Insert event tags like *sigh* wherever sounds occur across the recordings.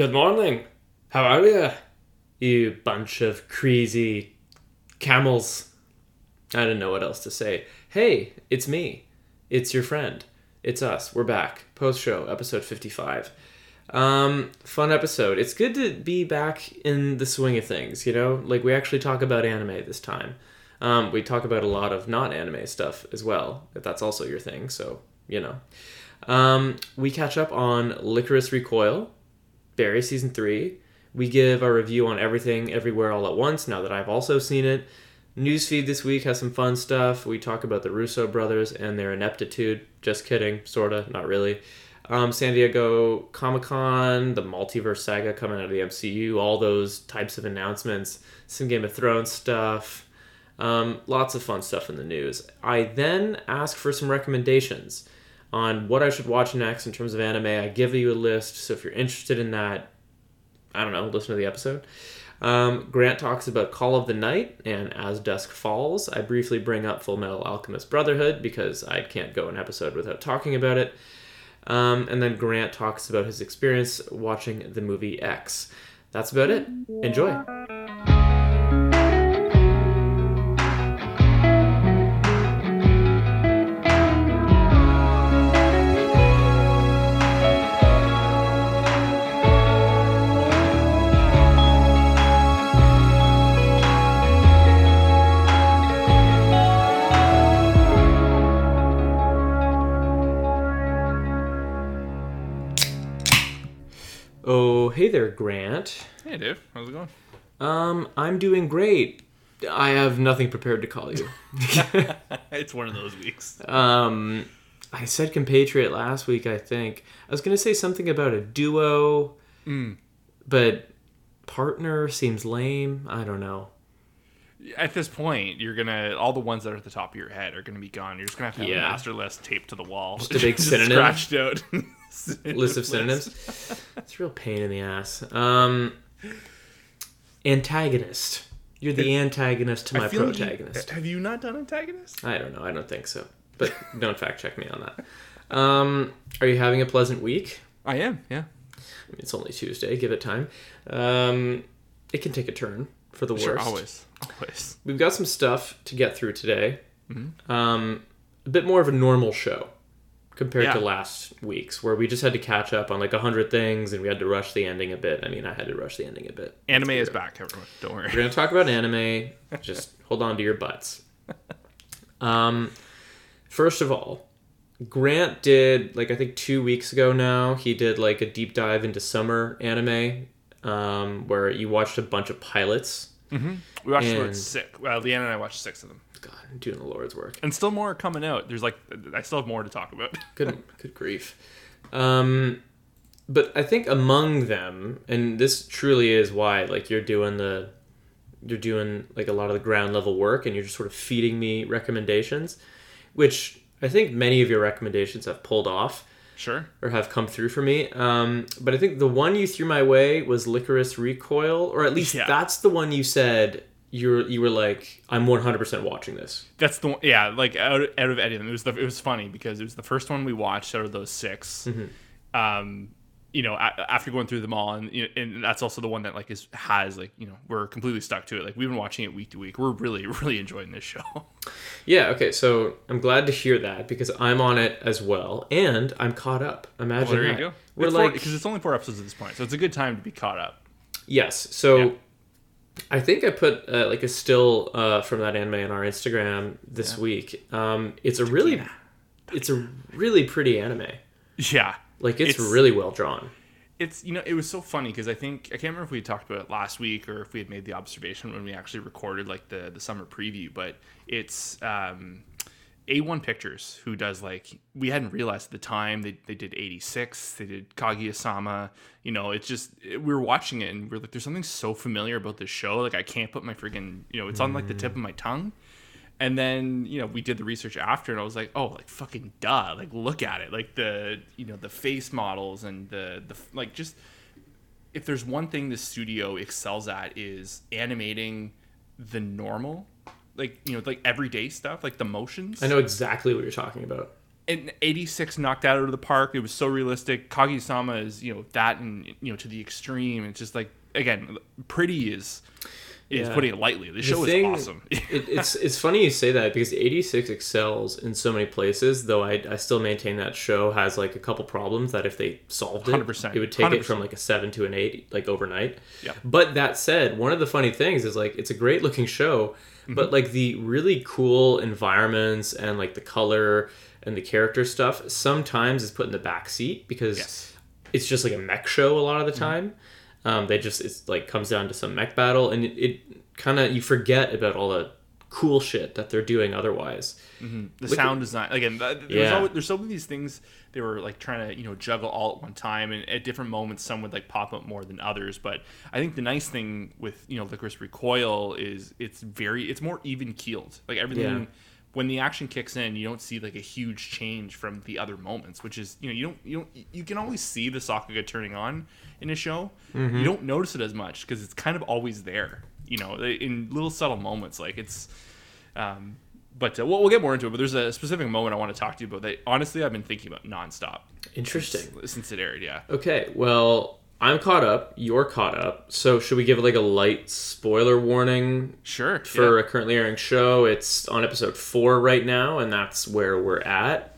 Good morning. How are you? You bunch of crazy camels. I didn't know what else to say. Hey, it's me. It's your friend. It's us. We're back. Post show, episode 55. Um, fun episode. It's good to be back in the swing of things, you know? Like, we actually talk about anime this time. Um, we talk about a lot of not anime stuff as well, if that's also your thing, so, you know. Um, we catch up on Lycoris Recoil, Barry season three. We give our review on everything, everywhere, all at once. Now that I've also seen it, newsfeed this week has some fun stuff. We talk about the Russo brothers and their ineptitude. Just kidding, sorta, not really. Um, San Diego Comic Con, the multiverse saga coming out of the MCU, all those types of announcements, some Game of Thrones stuff, um, lots of fun stuff in the news. I then ask for some recommendations on what I should watch next in terms of anime. I give you a list, so if you're interested in that, I don't know, listen to the episode. Um, Grant talks about Call of the Night and As Dusk Falls. I briefly bring up Full Metal Alchemist Brotherhood because I can't go an episode without talking about it. Um, and then Grant talks about his experience watching the movie X. That's about it. Enjoy. Hey there, Grant. Hey, Dave. How's it going? Um, I'm doing great. I have nothing prepared to call you. *laughs* *laughs* it's one of those weeks. Um, I said compatriot last week, I think. I was going to say something about a duo, but partner seems lame. I don't know. At this point, you're gonna all the ones that are at the top of your head are gonna be gone. You're just gonna have to have Yeah. a master list taped to the wall. Just a big *laughs* synonym? scratched out. List of synonyms. It's a real pain in the ass. Um, antagonist. You're the antagonist to my I feel like you- protagonist. have you not done antagonist? I don't know. I don't think so. But don't fact check me on that. Um, are you having a pleasant week? I am. Yeah. It's only Tuesday. Give it time. Um, it can take a turn for the worst. Always. Always. We've got some stuff to get through today. Um, a bit more of a normal show compared to last week's, where we just had to catch up on like a hundred things and we had to rush the ending a bit. I mean, I had to rush the ending a bit. Anime is back, everyone. Don't worry. We're gonna talk about anime. *laughs* Just hold on to your butts. Um, first of all, Grant did like I think two weeks ago now. He did like a deep dive into summer anime, um, where you watched a bunch of pilots. We watched And- six. Well, Leanna and I watched six of them, God, I'm doing the Lord's work. and still more coming out. There's like, I still have more to talk about. Good, *laughs* good grief. Um, but I think among them, and this truly is why, like you're doing the, you're doing like a lot of the ground level work, and you're just sort of feeding me recommendations, which I think many of your recommendations have pulled off Sure. or have come through for me. Um, but I think the one you threw my way was Lycoris Recoil, or at least Yeah. that's the one you said you were you were like, I'm 100% watching this. That's the one. Yeah, like out, out of them, it was the, it was funny because it was the first one we watched out of those 6 Um, you know, a, after going through them all, and you know, and that's also the one that like is has like you know we're completely stuck to it. Like we've been watching it week to week. We're really *laughs* really enjoying this show. Yeah, okay, so I'm glad to hear that because I'm on it as well, and I'm caught up. Imagine Well, there that. you go. We're It's like, because it's only four episodes at this point, so it's a good time to be caught up. yes. So Yeah. I think I put uh, like a still uh, from that anime on our Instagram this week. Um, it's a really, it's a really pretty anime. Yeah, Like it's, It's- really well drawn. it's you know it was so funny because I think I can't remember if we talked about it last week or if we had made the observation when we actually recorded like the the summer preview, but it's um, A1 Pictures who does like we hadn't realized at the time they they did 86, they did Kaguya-sama, you know, it's just we were watching it and we are like there's something so familiar about this show like I can't put my freaking you know it's on like the tip of my tongue. And then, you know, we did the research after and I was like, oh, like fucking duh. Like look at it. Like the, you know, the face models and the the like just if there's one thing the studio excels at is animating the normal, like, you know, like everyday stuff, like the motions. I know exactly what you're talking about. and 86 knocked out of the park. It was so realistic. Kaguya-sama is, you know, that and you know to the extreme. It's just like again, pretty is is Yeah. putting it lightly. The show thing- is awesome. *laughs* it, it's it's funny you say that because 86 excels in so many places though I, I still maintain that show has like a couple problems that if they solved it 100%. it would take it 100%. from like a 7 to an 8 like overnight Yeah. but that said one of the funny things is like it's a great looking show Mm-hmm. but like the really cool environments and like the color and the character stuff sometimes is put in the back seat because Yes. it's just like a mech show a lot of the time. Um, they just it's like comes down to some mech battle, and it, it kind of you forget about all the cool shit that they're doing otherwise. the sound design again there's, Yeah. always, there's so many of these things they were like trying to you know juggle all at one time and at different moments some would like pop up more than others but i think the nice thing with you know Lycoris Recoil is it's very it's more even keeled like everything Yeah. when the action kicks in you don't see like a huge change from the other moments which is you know you don't you don't you can always see the sakuga turning on in a show Mm-hmm. you don't notice it as much because it's kind of always there you know in little subtle moments like it's um, but uh, we'll, we'll get more into it. But there's a specific moment I want to talk to you about that honestly I've been thinking about nonstop Interesting. since, since it aired. Yeah. Okay, well I'm caught up. You're caught up. So should we give like a light spoiler warning Sure. for yeah. a currently airing show? It's on episode four right now, and that's where we're at.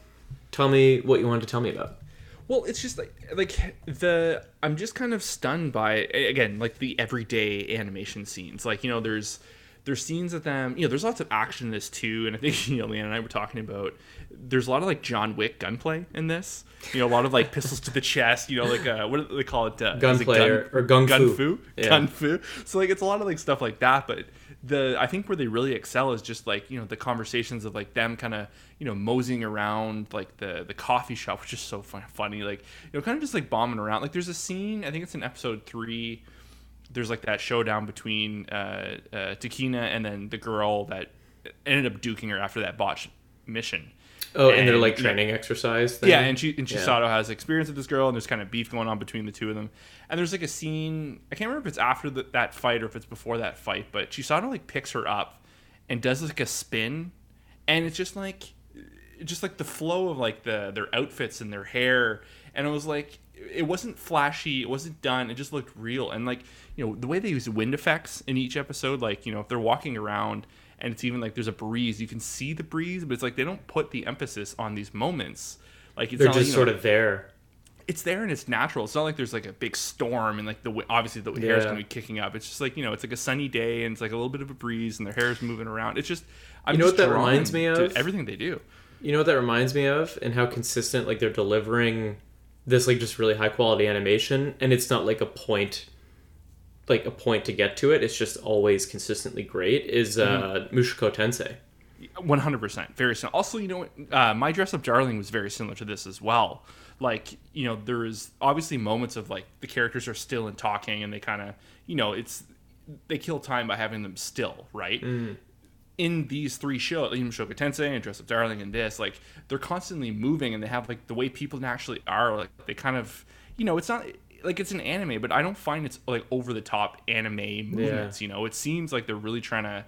Tell me what you wanted to tell me about. Well, it's just like like the I'm just kind of stunned by again like the everyday animation scenes. Like you know there's there's scenes of them. You know there's lots of action in this too, and I think you know Leanne and I were talking about. There's a lot of like John Wick gunplay in this. You know a lot of like pistols to the chest. You know like uh, what do they call it? Uh, Gunplay gun- or- or gung gun fu. fu. Yeah. Gun fu. So like it's a lot of like stuff like that, but the I think where they really excel is just like you know the conversations of like them kind of you know moseying around like the the coffee shop, which is so fun, funny. Like you know, kind of just like bombing around. Like there's a scene I think it's in episode three. There's like that showdown between uh, uh, Takina and then the girl that ended up duking her after that botched mission. Oh, and, they're like training exercise. Thing? yeah, and she and Yeah. Has experience with this girl, and there's kind of beef going on between the two of them. And there's like a scene I can't remember if it's after the, that fight or if it's before that fight, but Chisato like picks her up and does like a spin, and it's just like just like the flow of like the their outfits and their hair, and it was like it wasn't flashy, it wasn't done, it just looked real, and like you know the way they use wind effects in each episode, like you know if they're walking around and it's even like there's a breeze, you can see the breeze, but it's like they don't put the emphasis on these moments. Like it's they're not like, just you sort know, of there. it's there and it's natural. It's not like there's like a big storm and like the obviously the hair is gonna be kicking up. It's just like you know it's like a sunny day and it's like a little bit of a breeze and their hair is moving around. It's just I'm You know just what that reminds me of? everything they do. You know what that reminds me of, and how consistent like they're delivering this like just really high quality animation, and it's not like a point, like a point to get to it. It's just always consistently great. Is uh, Mushoku Tensei? One hundred percent, very similar. Also, you know, what, uh, my dress up darling was very similar to this as well. Like, you know, there is obviously moments of like the characters are still and talking, and they kind of, you know, it's they kill time by having them still, right? In these three shows, even Shoka Tensei and Dress Up Darling and this, like they're constantly moving, and they have like the way people naturally are. Like they kind of, you know, it's not like it's an anime, but I don't find it's like over the top anime movements. You know, it seems like they're really trying to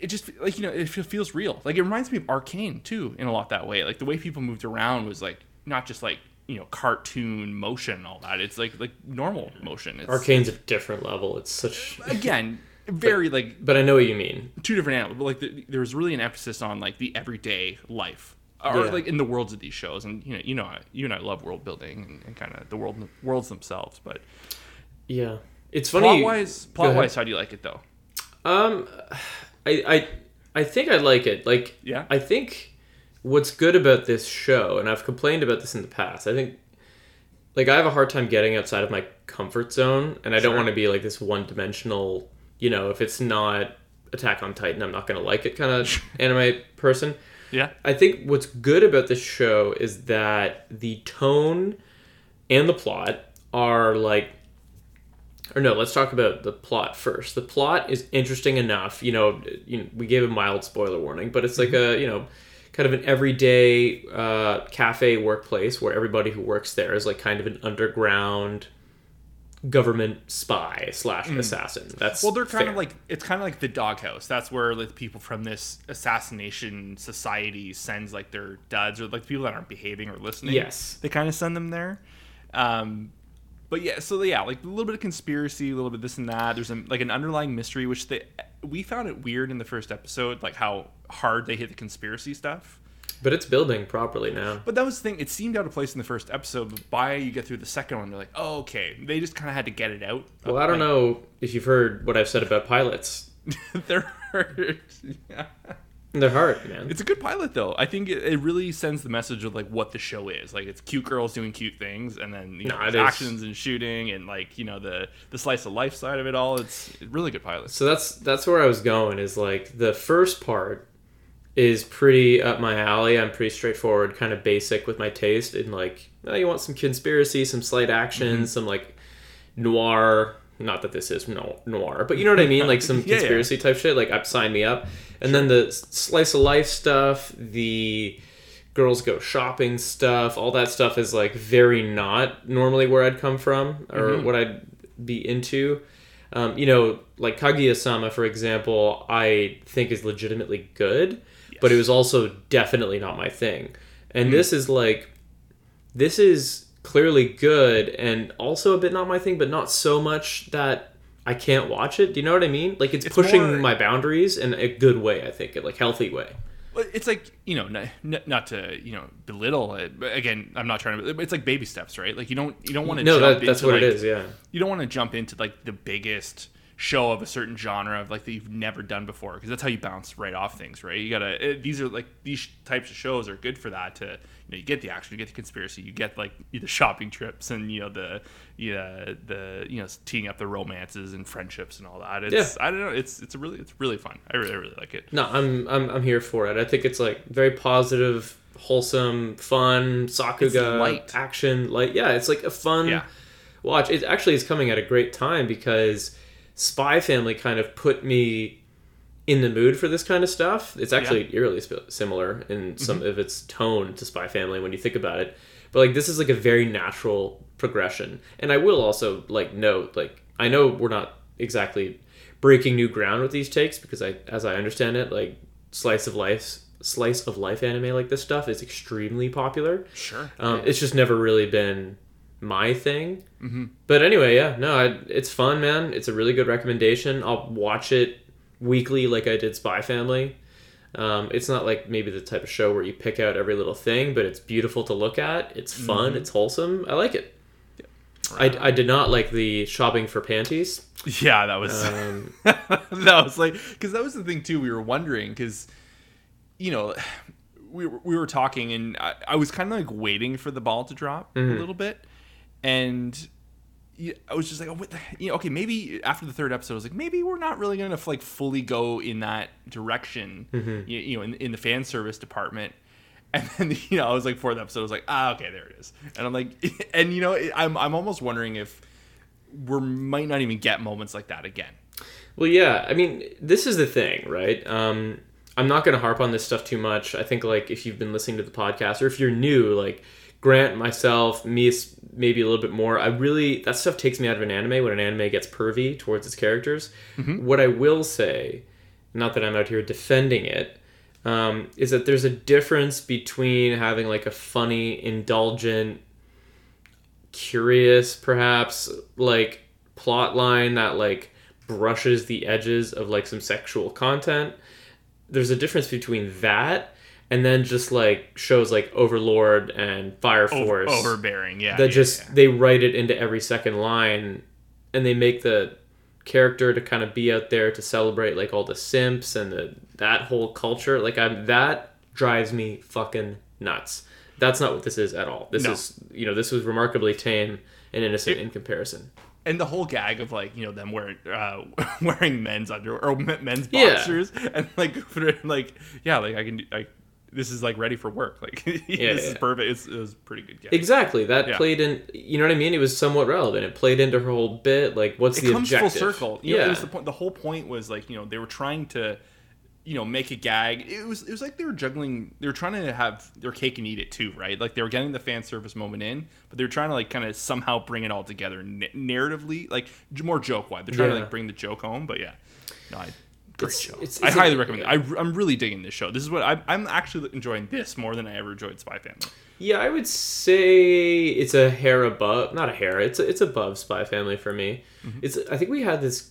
it just like you know it feels real like it reminds me of arcane too in a lot that way like the way people moved around was like not just like you know cartoon motion and all that it's like like normal motion it's Arcane's a different level. It's such, uh, again *laughs* very like but I know what you mean. two different animals but like the, there was really an emphasis on like the everyday life or Yeah. like in the worlds of these shows and you know you know you and I love world building and, and kind of the world worlds themselves but Yeah, it's funny. plot wise plot wise how do you like it though Um, I, I, I think I like it. Like, Yeah? I think what's good about this show, and I've complained about this in the past. I think, like, I have a hard time getting outside of my comfort zone, and I don't want to be like this one-dimensional. You know, if it's not Attack on Titan, I'm not gonna like it kind of *laughs* anime person. Yeah I think what's good about this show is that the tone and the plot are like or no, let's talk about the plot first. The plot is interesting enough, you know, you know we gave a mild spoiler warning, but it's like a, you know, kind of an everyday uh, cafe workplace where everybody who works there is like kind of an underground government spy slash assassin. That's Well, they're kind fair. of like it's kind of like the doghouse. That's where like people from this assassination society sends like their duds or like people that aren't behaving or listening. Yes. they kind of send them there. Um, but yeah, so yeah, like a little bit of conspiracy, a little bit this and that. There's a, like an underlying mystery, which they we found it weird in the first episode, like how hard they hit the conspiracy stuff. But it's building properly now. But that was the thing; it seemed out of place in the first episode. But by you get through the second one, they're like, oh, okay. They just kind of had to get it out. Well, I don't Like, know if you've heard what I've said about pilots. *laughs* they're yeah. They're hard, man. It's a good pilot though. I think it, it really sends the message of like what the show is. Like it's cute girls doing cute things, and then you know No, there's it is. actions and shooting, and like you know the the slice of life side of it all. It's a really good pilot. So that's that's where I was going. Is like the first part is pretty up my alley. I'm pretty straightforward, kind of basic with my taste. And like, oh, you want some conspiracy, some slight action, Mm-hmm. some like noir. Not that this is no noir, but you know what I mean. Like some *laughs* Yeah, yeah. conspiracy type shit. Like, up, sign me up. And then the slice of life stuff, the girls go shopping stuff, all that stuff is like very not normally where I'd come from or Mm-hmm. what I'd be into. Um, you know, like Kaguya-sama, for example, I think is legitimately good, but it was also definitely not my thing. And Mm-hmm. this is like, this is clearly good and also a bit not my thing, but not so much that I can't watch it. Do you know what I mean? Like it's, It's pushing more- my boundaries in a good way. I think, a like healthy way. It's like you know, n- n- not to you know belittle it. But again, I'm not trying to. It's like baby steps, right? Like you don't you don't want to. No, jump that, that's into, what it like, is. Yeah. you don't want to jump into like the biggest show of a certain genre of like that you've never done before because that's how you bounce right off things right you gotta it, these are like these types of shows are good for that to you know you get the action you get the conspiracy you get like *laughs* the shopping trips and you know the yeah the you know teeing up the romances and friendships and all that it's i don't know it's it's really it's really fun i really, I really like it No, I'm I'm I'm here for it. I think it's like very positive, wholesome, fun, sakuga light. action. Like yeah, it's like a fun Yeah. watch. It actually is coming at a great time because Spy Family kind of put me in the mood for this kind of stuff. It's actually eerily sp- similar in some Mm-hmm. of its tone to Spy Family when you think about it. But like this is like a very natural progression. And I will also like note like I know we're not exactly breaking new ground with these takes because I as I understand it like slice of life slice of life anime like this stuff is extremely popular. sure Um, It's just never really been my thing. Mm-hmm. But anyway, yeah, no, I, it's fun, man. It's a really good recommendation. I'll watch it weekly like I did Spy Family. Um, it's not like maybe the type of show where you pick out every little thing, but it's beautiful to look at. It's fun. It's wholesome. I like it. I, I did not like the shopping for panties. yeah that was Um, *laughs* that was like because that was the thing too we were wondering because you know *sighs* we, were- we were talking and I, I was kind of like waiting for the ball to drop Mm-hmm. a little bit and I was just like, oh, what the, you know, okay, maybe after the third episode, I was like, maybe we're not really going to like fully go in that direction, Mm-hmm. you, you know, in, in the fan service department. *laughs* And then, *laughs* you know, I was like, fourth episode, I was like, ah, okay, there it is. And I'm like, *laughs* and you know, I'm, I'm almost wondering if we might not even get moments like that again. Well, yeah. I mean, this is the thing, right? Um, I'm not going to harp on this stuff too much. I think, like, if you've been listening to the podcast or if you're new, like, Grant, myself, me, maybe a little bit more, I really, that stuff takes me out of an anime when an anime gets pervy towards its characters. What I will say, not that I'm out here defending it, um, is that there's a difference between having, like, a funny, indulgent, curious perhaps like plot line that like brushes the edges of like some sexual content. There's a difference between that and then just like shows like overlord and fire Over, force overbearing, yeah. that yeah, just yeah. they write it into every second line and they make the character to kind of be out there to celebrate like all the simps and the that whole culture like i'm that drives me fucking nuts that's not what this is at all this No. is you know this was remarkably tame and innocent in comparison and the whole gag of like you know them wearing uh, *laughs* wearing men's underwear or men- men's Yeah. boxers and like *laughs* like yeah like I can do like this is like ready for work like yeah, *laughs* this Yeah, is perfect it's, it was a pretty good gag. exactly that Yeah. played in you know what i mean it was somewhat relevant it played into her whole bit like what's it the comes objective full circle. You yeah know, it was the point. The whole point was like you know they were trying to you know make a gag. It was it was like they were juggling. They were trying to have their cake and eat it too, right? Like they were getting the fan service moment in, but they were trying to like kind of somehow bring it all together narratively, like more joke wise. They're trying to like bring the joke home, but yeah, no, I, great It's- show. it's- I it's a- highly recommend it. I, I'm really digging this show. This is what I, I'm actually enjoying this more than I ever enjoyed Spy Family. Yeah, I would say it's a hair above, not a hair. It's it's above Spy Family for me. Mm-hmm. It's I think we had this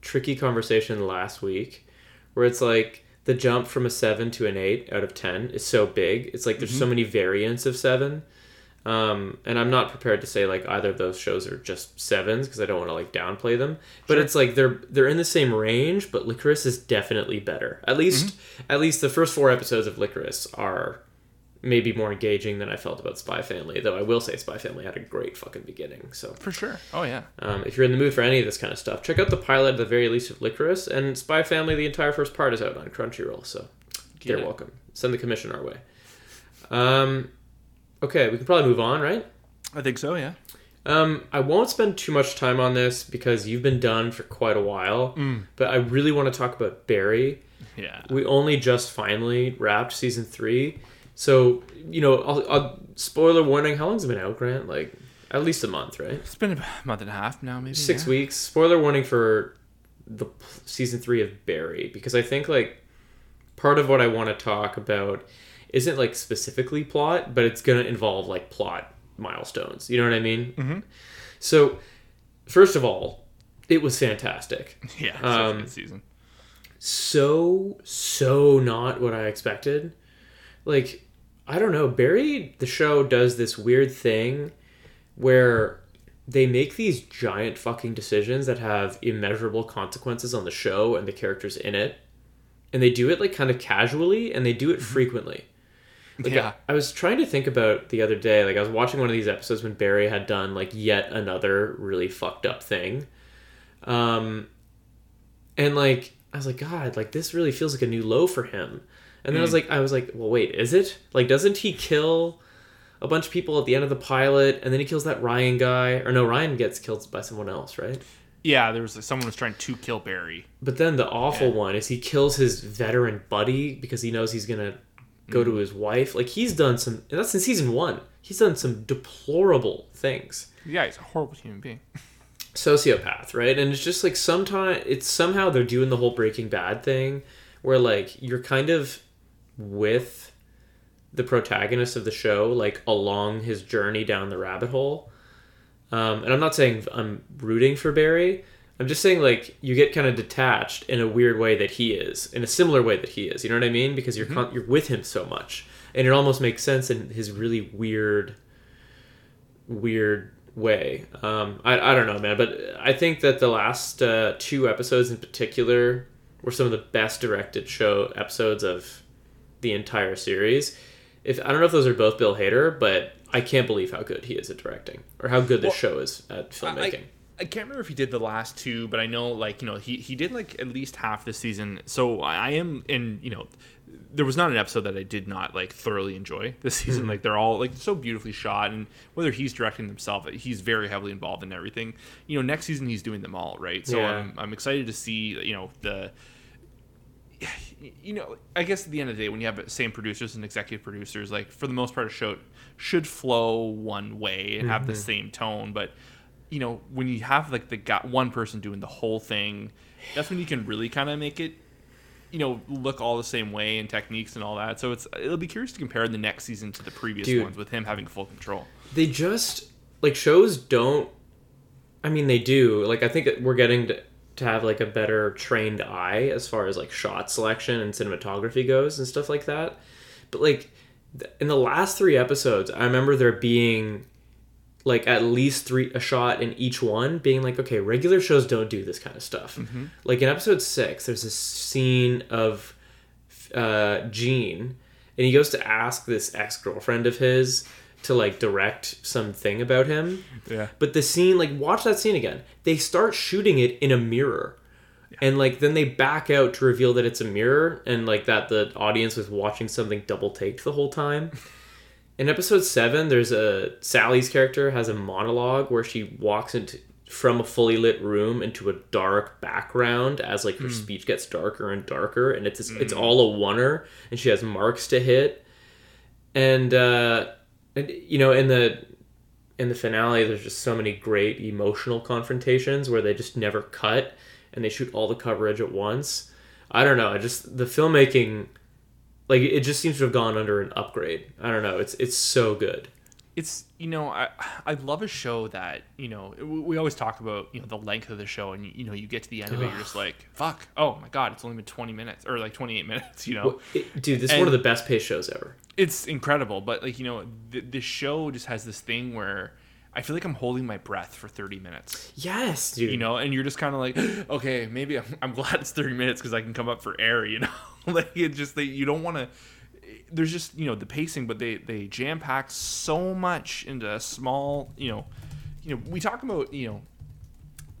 tricky conversation last week where it's like the jump from a 7 to an 8 out of 10 is so big. It's like there's so mm-hmm. many variants of 7. Um, and I'm not prepared to say like either of those shows are just sevens because I don't want to like downplay them. But it's like they're they're in the same range, but Lycoris is definitely better. At least at least the first four episodes of Lycoris are maybe more engaging than I felt about Spy Family. Though I will say Spy Family had a great fucking beginning. So For sure. Oh yeah. um, if you're in the mood for any of this kind of stuff, check out the pilot at the very least of Lycoris and Spy Family. The entire first part is out on Crunchyroll, so Get you're it. welcome. Send the commission our way. Um, okay, we can probably move on, right? I think so. Yeah. Um, I won't spend too much time on this because you've been done for quite a while. But I really want to talk about Barry. Yeah. We only just finally wrapped season three, so you know, I'll, I'll, spoiler warning. How long's it been out, Grant? Like at least a month, right? It's been a month and a half now, maybe. Six yeah. weeks. Spoiler warning for the season three of Barry because I think like part of what I want to talk about isn't like specifically plot, but it's gonna involve like plot milestones. You know what I mean? Mm-hmm. So, first of all, it was fantastic. *laughs* Yeah. Um, a good season. so so not what I expected. Like I don't know, Barry the show does this weird thing where they make these giant fucking decisions that have immeasurable consequences on the show and the characters in it. And they do it like kind of casually and they do it frequently. Like, yeah. I was trying to think about the other day, like I was watching one of these episodes when Barry had done like yet another really fucked up thing. Um and like I was like, God, like this really feels like a new low for him. And then I was like I was like, well wait, is it? Like doesn't he kill a bunch of people at the end of the pilot and then he kills that Ryan guy or no, Ryan gets killed by someone else, right? Yeah. There was like, someone was trying to kill Barry. But then the awful Yeah. one is he kills his veteran buddy because he knows he's gonna go to his wife. Like he's done some, and that's in season one. He's done some deplorable things. Yeah, he's a horrible human being. Sociopath, right? And it's just like sometimes it's somehow they're doing the whole Breaking Bad thing, where like you're kind of with the protagonist of the show, like along his journey down the rabbit hole. Um, and I'm not saying I'm rooting for Barry. I'm just saying like you get kind of detached in a weird way that he is, in a similar way that he is. You know what I mean? Because you're con- you're with him so much, and it almost makes sense in his really weird, weird way. Um, I I don't know, man, but I think that the last uh, two episodes in particular were some of the best directed show episodes of the entire series. If I don't know if those are both Bill Hader, but I can't believe how good he is at directing or how good this Well, show is at filmmaking. I, I can't remember if he did the last two, but I know like you know he he did like at least half the season. So I, I am in you know there was not an episode that I did not like thoroughly enjoy this season. Mm-hmm. Like they're all like so beautifully shot, and whether he's directing himself, he's very heavily involved in everything. You know, next season he's doing them all, right? So Yeah. I'm I'm excited to see you know the you know, I guess at the end of the day, when you have the same producers and executive producers, like for the most part, a show should flow one way and have the mm-hmm. same tone. But you know, when you have like the got one person doing the whole thing, that's when you can really kind of make it, you know, look all the same way and techniques and all that. So it's it'll be curious to compare the next season to the previous Dude. ones with him having full control. they just like shows don't i mean they do like i think we're getting to, to have like a better trained eye as far as like shot selection and cinematography goes and stuff like that but like th- in the last three episodes i remember there being like at least three a shot in each one being like okay regular shows don't do this kind of stuff like in episode six there's this scene of uh, Gene, and he goes to ask this ex girlfriend of his to like direct something about him. Yeah. But the scene, like, watch that scene again. They start shooting it in a mirror. And like then they back out to reveal that it's a mirror and like that the audience was watching something double taked the whole time. *laughs* In episode seven, there's a Sally's character has a monologue where she walks into from a fully lit room into a dark background as like her speech gets darker and darker and it's it's all a oneer and she has marks to hit. And uh and you know in the in the finale there's just so many great emotional confrontations where they just never cut and they shoot all the coverage at once. I don't know i just the filmmaking like it just seems to have gone under an upgrade. I don't know. It's it's so good. It's you know I I love a show that you know we always talk about you know the length of the show and you, know you get to the end of it you're just like fuck. Oh my god it's only been 20 minutes or like 28 *laughs* minutes you know? Well, it- dude this is one of the best paced shows ever. It's incredible but like you know the, the show just has this thing where I feel like I'm holding my breath for 30 minutes. Yes dude. You know and you're just kind of like *gasps* okay maybe I'm, I'm glad it's 30 minutes because I can come up for air you know? *laughs* Like it just they you don't want to there's just you know the pacing but they they jam pack so much into a small you know you know we talk about you know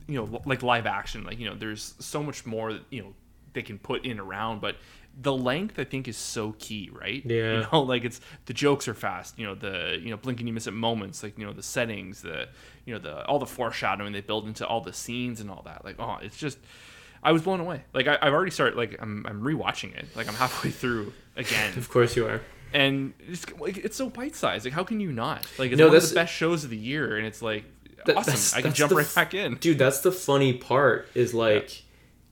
you know like live action like you know there's so much more that, you know they can put in around but the length i think is so key right Yeah. you know *laughs* like it's the jokes are fast you know the you know blink and you miss it moments like you know the settings the you know the all the foreshadowing they build into all the scenes and all that like oh it's just i was blown away like I, i've already started like I'm, I'm rewatching it like i'm halfway *laughs* through again of course you are and it's like it's so bite sized. Like how can you not? Like it's No, one of the best shows of the year, and it's like That- awesome. I can jump right back in. dude that's the funny part is like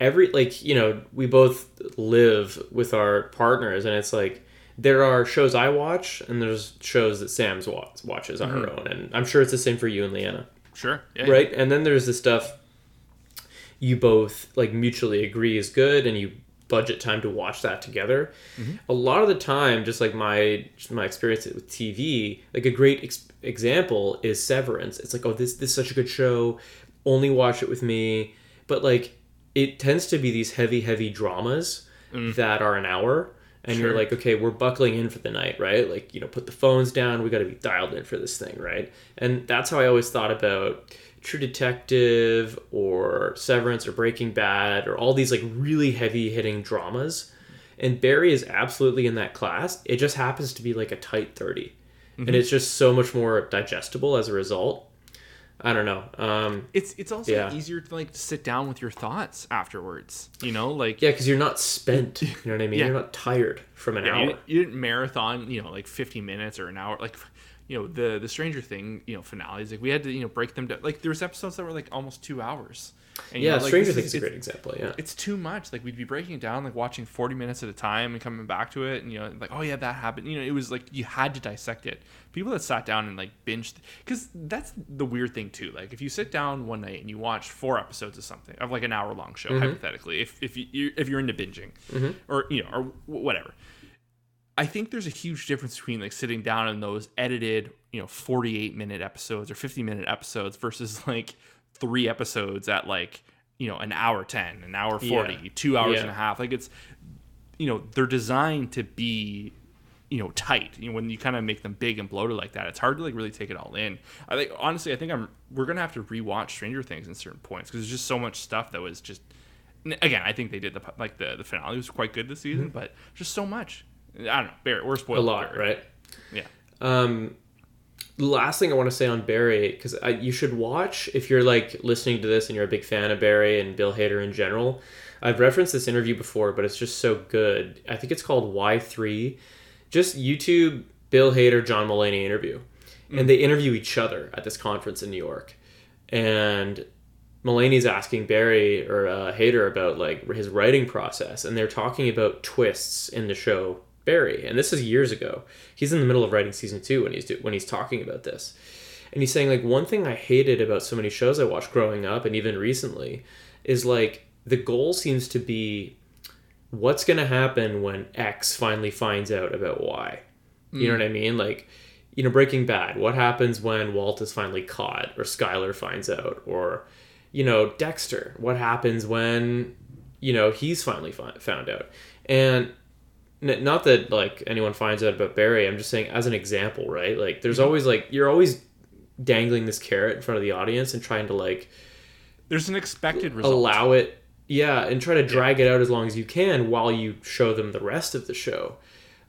every like you know we both live with our partners and it's like there are shows i watch and there's shows that sam's wa- watches on her Mm-hmm. own and i'm sure it's the same for you and leanna. Sure, yeah, right? And then there's the stuff you both like mutually agree is good and you budget time to watch that together. A lot of the time just like my just my experience with tv like a great ex- example is severance. It's like oh this this is such a good show. Only watch it with me. But like it tends to be these heavy heavy dramas mm. that are an hour and you're like okay we're buckling in for the night right? Like you know put the phones down we got to be dialed in for this thing right? And that's how i always thought about true detective or severance or breaking bad or all these like really heavy hitting dramas. And barry is absolutely in that class. It just happens to be like a tight 30 and mm-hmm. it's just so much more digestible as a result i don't know um It's it's also Yeah. easier to like sit down with your thoughts afterwards. You know, like yeah because you're not spent you know what i *laughs* mean Yeah. you're not tired from an Yeah, hour you, you didn't marathon, you know, like 50 minutes or an hour. Like, you know, the the Stranger Thing, you know, finales. Like we had to, you know, break them down. Like there was episodes that were like almost two hours. And, you yeah know, like, stranger things is- a great example yeah It's too much. Like we'd be breaking it down, like watching 40 minutes at a time and coming back to it, and you know, like oh yeah, that happened. You know, it was like you had to dissect it. People that sat down and like binged, because that's the weird thing too. Like if you sit down one night and you watch four episodes of something of like an hour long show, mm-hmm. hypothetically, if if you you're- if you're into binging mm-hmm. or you know or whatever, I think there's a huge difference between like sitting down in those edited, you know, 48 minute episodes or 50 minute episodes versus like three episodes at like, you know, an hour 10, an hour 40, Yeah. two hours Yeah. and a half. Like it's, you know, they're designed to be, you know, tight. You know, when you kind of make them big and bloated like that, it's hard to like really take it all in. I think honestly, I think I'm we're gonna have to rewatch Stranger Things in certain points because there's just so much stuff that was just. Again, I think they did the like the the finale was quite good this season, but just so much. I don't know, Barrett. We're spoiled. Mm-hmm. a lot Barrett. right Yeah. Um, last thing I want to say on Barry, because you should watch if you're like listening to this and you're a big fan of Barry and Bill Hader in general. I've referenced this interview before, but it's just so good. I think it's called Y3. Just YouTube Bill Hader, John Mulaney interview. And they interview each other at this conference in New York. And Mulaney's asking Barry or uh, Hader about like his writing process, and they're talking about twists in the show Barry. And this is years ago. He's in the middle of writing season two when he's do- when he's talking about this, and he's saying like one thing I hated about so many shows I watched growing up and even recently is like the goal seems to be what's going to happen when X finally finds out about Y. You know hmm. what I mean? Like, you know, Breaking Bad. What happens when Walt is finally caught, or Skyler finds out, or you know, Dexter. What happens when you know he's finally fi- found out? And n- not that like anyone finds out about Barry. I'm just saying as an example, right? Like, there's always like you're always dangling this carrot in front of the audience and trying to like There's an expected result. allow it yeah and try to drag it out as long as you can while you show them the rest of the show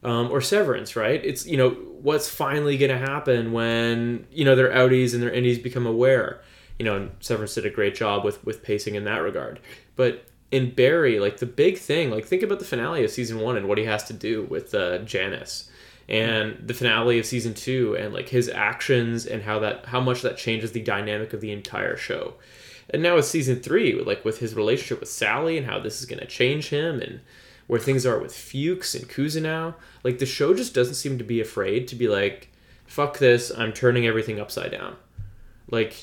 um, or severance right it's you know what's finally going to happen when you know their outies and their innies become aware you know, and Severance did a great job with with pacing in that regard. But in Barry, like the big thing, like think about the finale of season one and what he has to do with uh, Janice, and the finale of season two, and like his actions and how that how much that changes the dynamic of the entire show. And now with season three, like with his relationship with Sally and how this is going to change him and where things are with Fuches and Cousineau, like the show just doesn't seem to be afraid to be like, fuck this, I'm turning everything upside down. Like,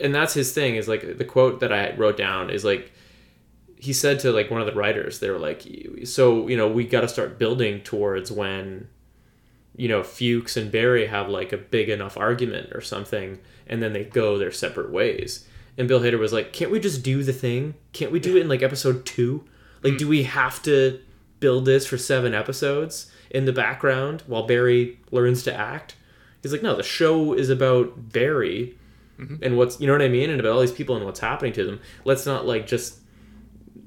and that's his thing is like the quote that I wrote down is like, he said to like one of the writers, they were like, so, you know, we got to start building towards when, you know, Fuches and Barry have like a big enough argument or something, and then they go their separate ways. And Bill Hader was like, can't we just do the thing? Can't we do it in like episode two? Like, do mm. we have to build this for seven episodes in the background while Barry learns to act? He's like, no, the show is about Barry mm-hmm. and what's, you know what I mean? And about all these people and what's happening to them. Let's not like just,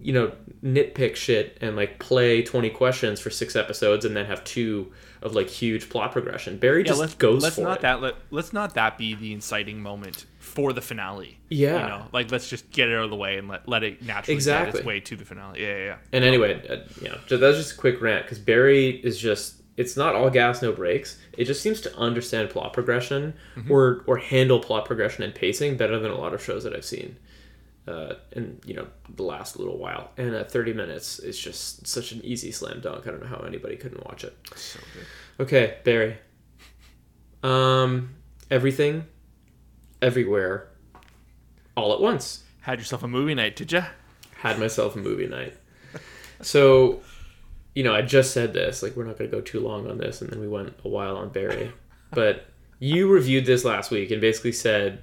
you know, nitpick shit and like play 20 questions for six episodes and then have two of like huge plot progression. Barry just let's, goes let's for not it. that let, let's not that be the inciting moment for the finale. Yeah. You know, like let's just get it out of the way and let, let it naturally get Exactly. its way to the finale. Yeah, yeah, yeah. And anyway, uh, you know, so that's just a quick rant because Barry is just it's not all gas no brakes. It just seems to understand plot progression or or handle plot progression and pacing better than a lot of shows that I've seen. Uh, in you know the last little while, and at 30 minutes is just such an easy slam dunk. I don't know how anybody couldn't watch it. So good. Okay, Barry. Um, everything, everywhere, all at once. Had yourself a movie night, did ya? had myself a movie night. So, you know, I just said this, like we're not going to go too long on this, and then we went a while on Barry. but you reviewed this last week and basically said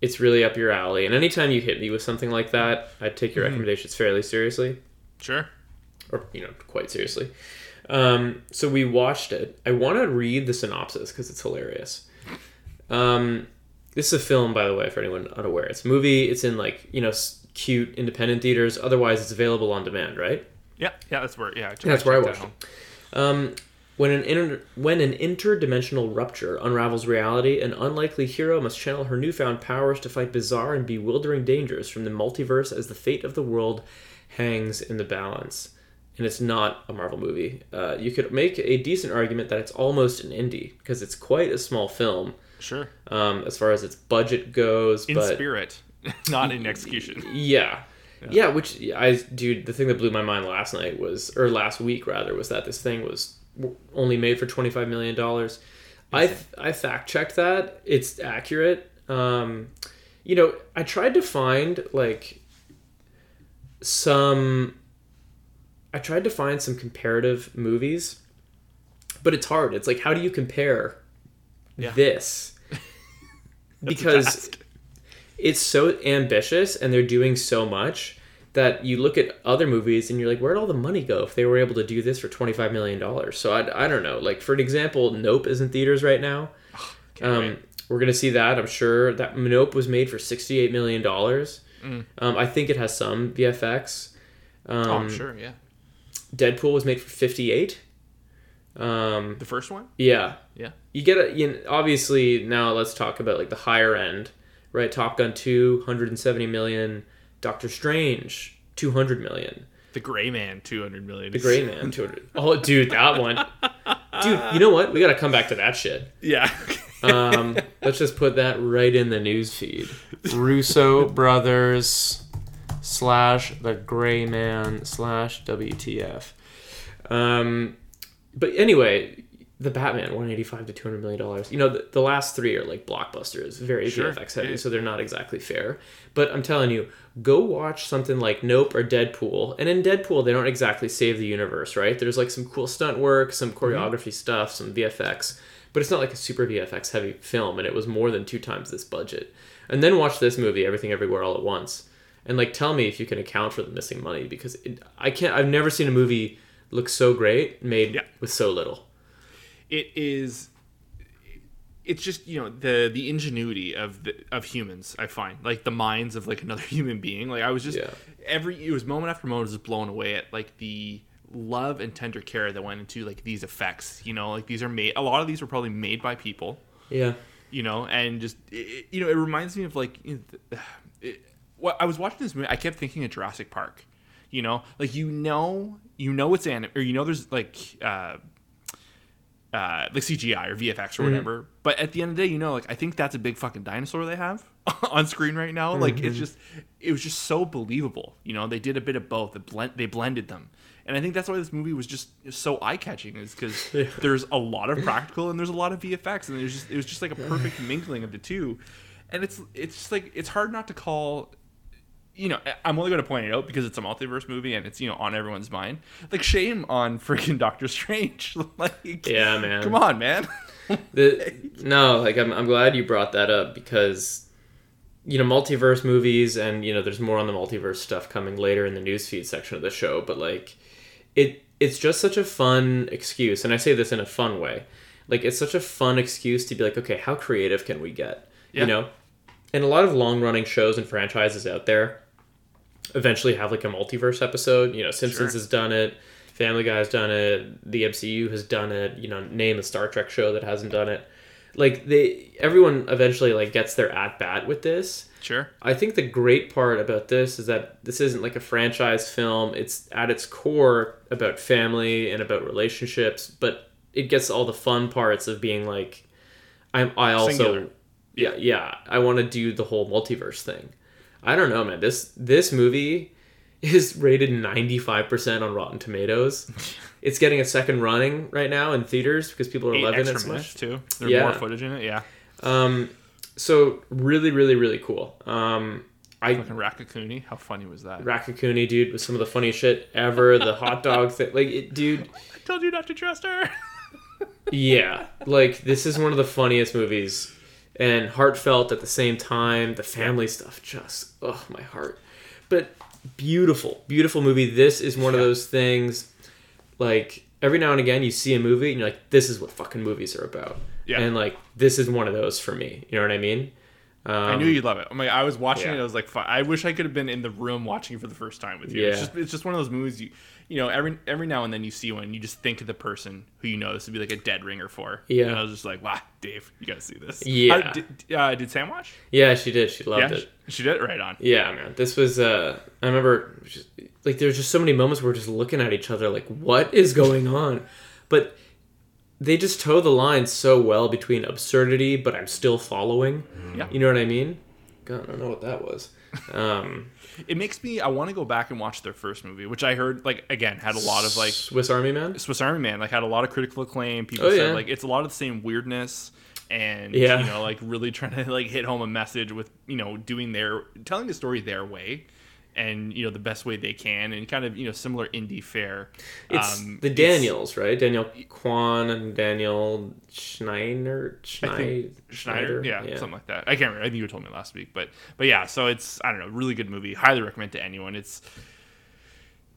it's really up your alley. And anytime you hit me with something like that, I take your recommendations fairly seriously, Sure. or you know, quite seriously. Um, so we watched it. I want to read the synopsis because it's hilarious. Um, this is a film, by the way, for anyone unaware. It's a movie. It's in like you know cute independent theaters. Otherwise, it's available on demand, right? Yeah, yeah, that's where yeah. That's where I watched it. Um, when an inter- when an interdimensional rupture unravels reality, an unlikely hero must channel her newfound powers to fight bizarre and bewildering dangers from the multiverse as the fate of the world hangs in the balance. And it's not a Marvel movie. Uh, you could make a decent argument that it's almost an indie because it's quite a small film Sure. um, as far as its budget goes. In but spirit, *laughs* not in execution. *laughs* yeah. yeah. which I dude, the thing that blew my mind last night was or last week rather was that this thing was only made for 25 million dollars. I I fact checked that. It's accurate. Um you know, I tried to find like some I tried to find some comparative movies, but it's hard. It's like how do you compare Yeah. this? *laughs* because it's so ambitious and they're doing so much that you look at other movies and you're like, where'd all the money go if they were able to do this for $25 million? So I, I don't know. Like, for an example, Nope is in theaters right now. *sighs* Can't Um, we're going to see that, I'm sure. That Nope was made for $68 million. Mm. Um, I think it has some VFX. Um, oh, I'm sure. Yeah. Deadpool was made for 58 um, The first one. yeah. Yeah. You get a, you know, obviously now let's talk about like the higher end, right? Top Gun 2, 170 million. Doctor Strange, 200 million. The Gray Man, two hundred million. The Gray Man, *laughs* 200. Oh, dude, that one. Dude, you know what? We got to come back to that shit. Yeah. Um, let's just put that right in the news feed. Russo brothers slash the Gray Man slash WTF. Um, but anyway, the Batman 185 to 200 million dollars. You know, the, the last three are like blockbusters, very Sure. VFX heavy, Yeah. so they're not exactly fair. But I'm telling you, go watch something like Nope or Deadpool. And in Deadpool, they don't exactly save the universe, right? There's like some cool stunt work, some mm-hmm. choreography stuff, some VFX, but it's not like a super VFX heavy film. And it was more than two times this budget. And then watch this movie, Everything Everywhere All at Once, and like tell me if you can account for the missing money because it, I can't. I've never seen a movie look so great made Yeah. with so little. It is it's just you know the the ingenuity of the of humans i find like the minds of like another *laughs* human being like i was just Yeah. every it was moment after moment I was just blown away at like the love and tender care that went into like these effects you know like these are made a lot of these were probably made by people Yeah. you know, and just it, you know, it reminds me of like you know, *sighs* it, what I was watching this movie. I kept thinking of Jurassic Park. You know, like you know, you know it's anim, or you know there's like. uh uh, like CGI or VFX or whatever, but at the end of the day, you know, like I think that's a big fucking dinosaur they have *laughs* on screen right now. Like it's just, it was just so believable. You know, they did a bit of both. They, blend, they blended them, and I think that's why this movie was just so eye catching. Is because *laughs* there's a lot of practical and there's a lot of VFX, and there's just it was just like a perfect mingling of the two, and it's it's just like it's hard not to call you know, I'm only going to point it out because it's a multiverse movie and it's you know on everyone's mind. Like shame on freaking *laughs* Doctor Strange. *laughs* like, Yeah, man. come on, man. *laughs* The, no, like I'm, I'm glad you brought that up because you know multiverse movies and you know there's more on the multiverse stuff coming later in the newsfeed section of the show, but like it it's just such a fun excuse, and I say this in a fun way. Like it's such a fun excuse to be like, okay, how creative can we get? Yeah. You know, and a lot of long running shows and franchises out there eventually have like a multiverse episode. You know, Simpsons Sure. has done it, Family Guy has done it, the MCU has done it. You know, name a Star Trek show that hasn't done it. Like they, everyone eventually like gets their at bat with this. sure. I think the great part about this is that this isn't like a franchise film. It's at its core about family and about relationships, but it gets all the fun parts of being like, I'm. I also, Singular. yeah, yeah. I want to do the whole multiverse thing. I don't know, man. This this movie is rated 95% on Rotten Tomatoes. *laughs* it's getting a second running right now in theaters because people are Eight loving it so much. too. There's Yeah. more footage in it. Yeah. Um, so really, really, really cool. Um, I Fucking Raccacoonie. How funny was that? Raccacoonie, dude, was some of the funniest shit ever. The hot *laughs* dog thing, like, it, dude, I told you not to trust her. *laughs* yeah, like this is one of the funniest movies, and heartfelt at the same time. The family stuff, just oh my heart, but beautiful, beautiful movie. This is one of those things, like every now and again you see a movie and you're like, this is what fucking movies are about, Yeah. and like this is one of those for me. You know what I mean? Um, I knew you'd love it. I'm like, I was watching yeah. it. I was like, I wish I could have been in the room watching it for the first time with you. It's Yeah. just, it's just one of those movies you, you know, every every now and then you see one, you just think of the person who you know this would be like a dead ringer for. Yeah. And I was just like, wow, Dave, you got to see this. Yeah. How- did, uh, did Sam watch? Yeah, she did. She loved yeah. it. She, she did it right on. Yeah, man. This was uh I remember just, like there's just so many moments where we're just looking at each other like what is going on? But they just toe the line so well between absurdity but I'm still following. Yeah. You know what I mean? God, I don't know what that was. Um It makes me. I want to go back and watch their first movie, which I heard like again had a lot of like Swiss Army Man? Swiss Army Man like had a lot of critical acclaim. People Oh, said yeah. like it's a lot of the same weirdness and Yeah. you know like really trying *laughs* to like hit home a message with you know doing their telling the story their way and you know the best way they can and kind of you know similar indie fare. It's Um, the Daniels, right? Daniel Kwan and Daniel Schneider Schneider, Schneider, yeah, something like that. I can't remember. I think you told me last week, but but yeah. So it's I don't know, really good movie. Highly recommend to anyone. It's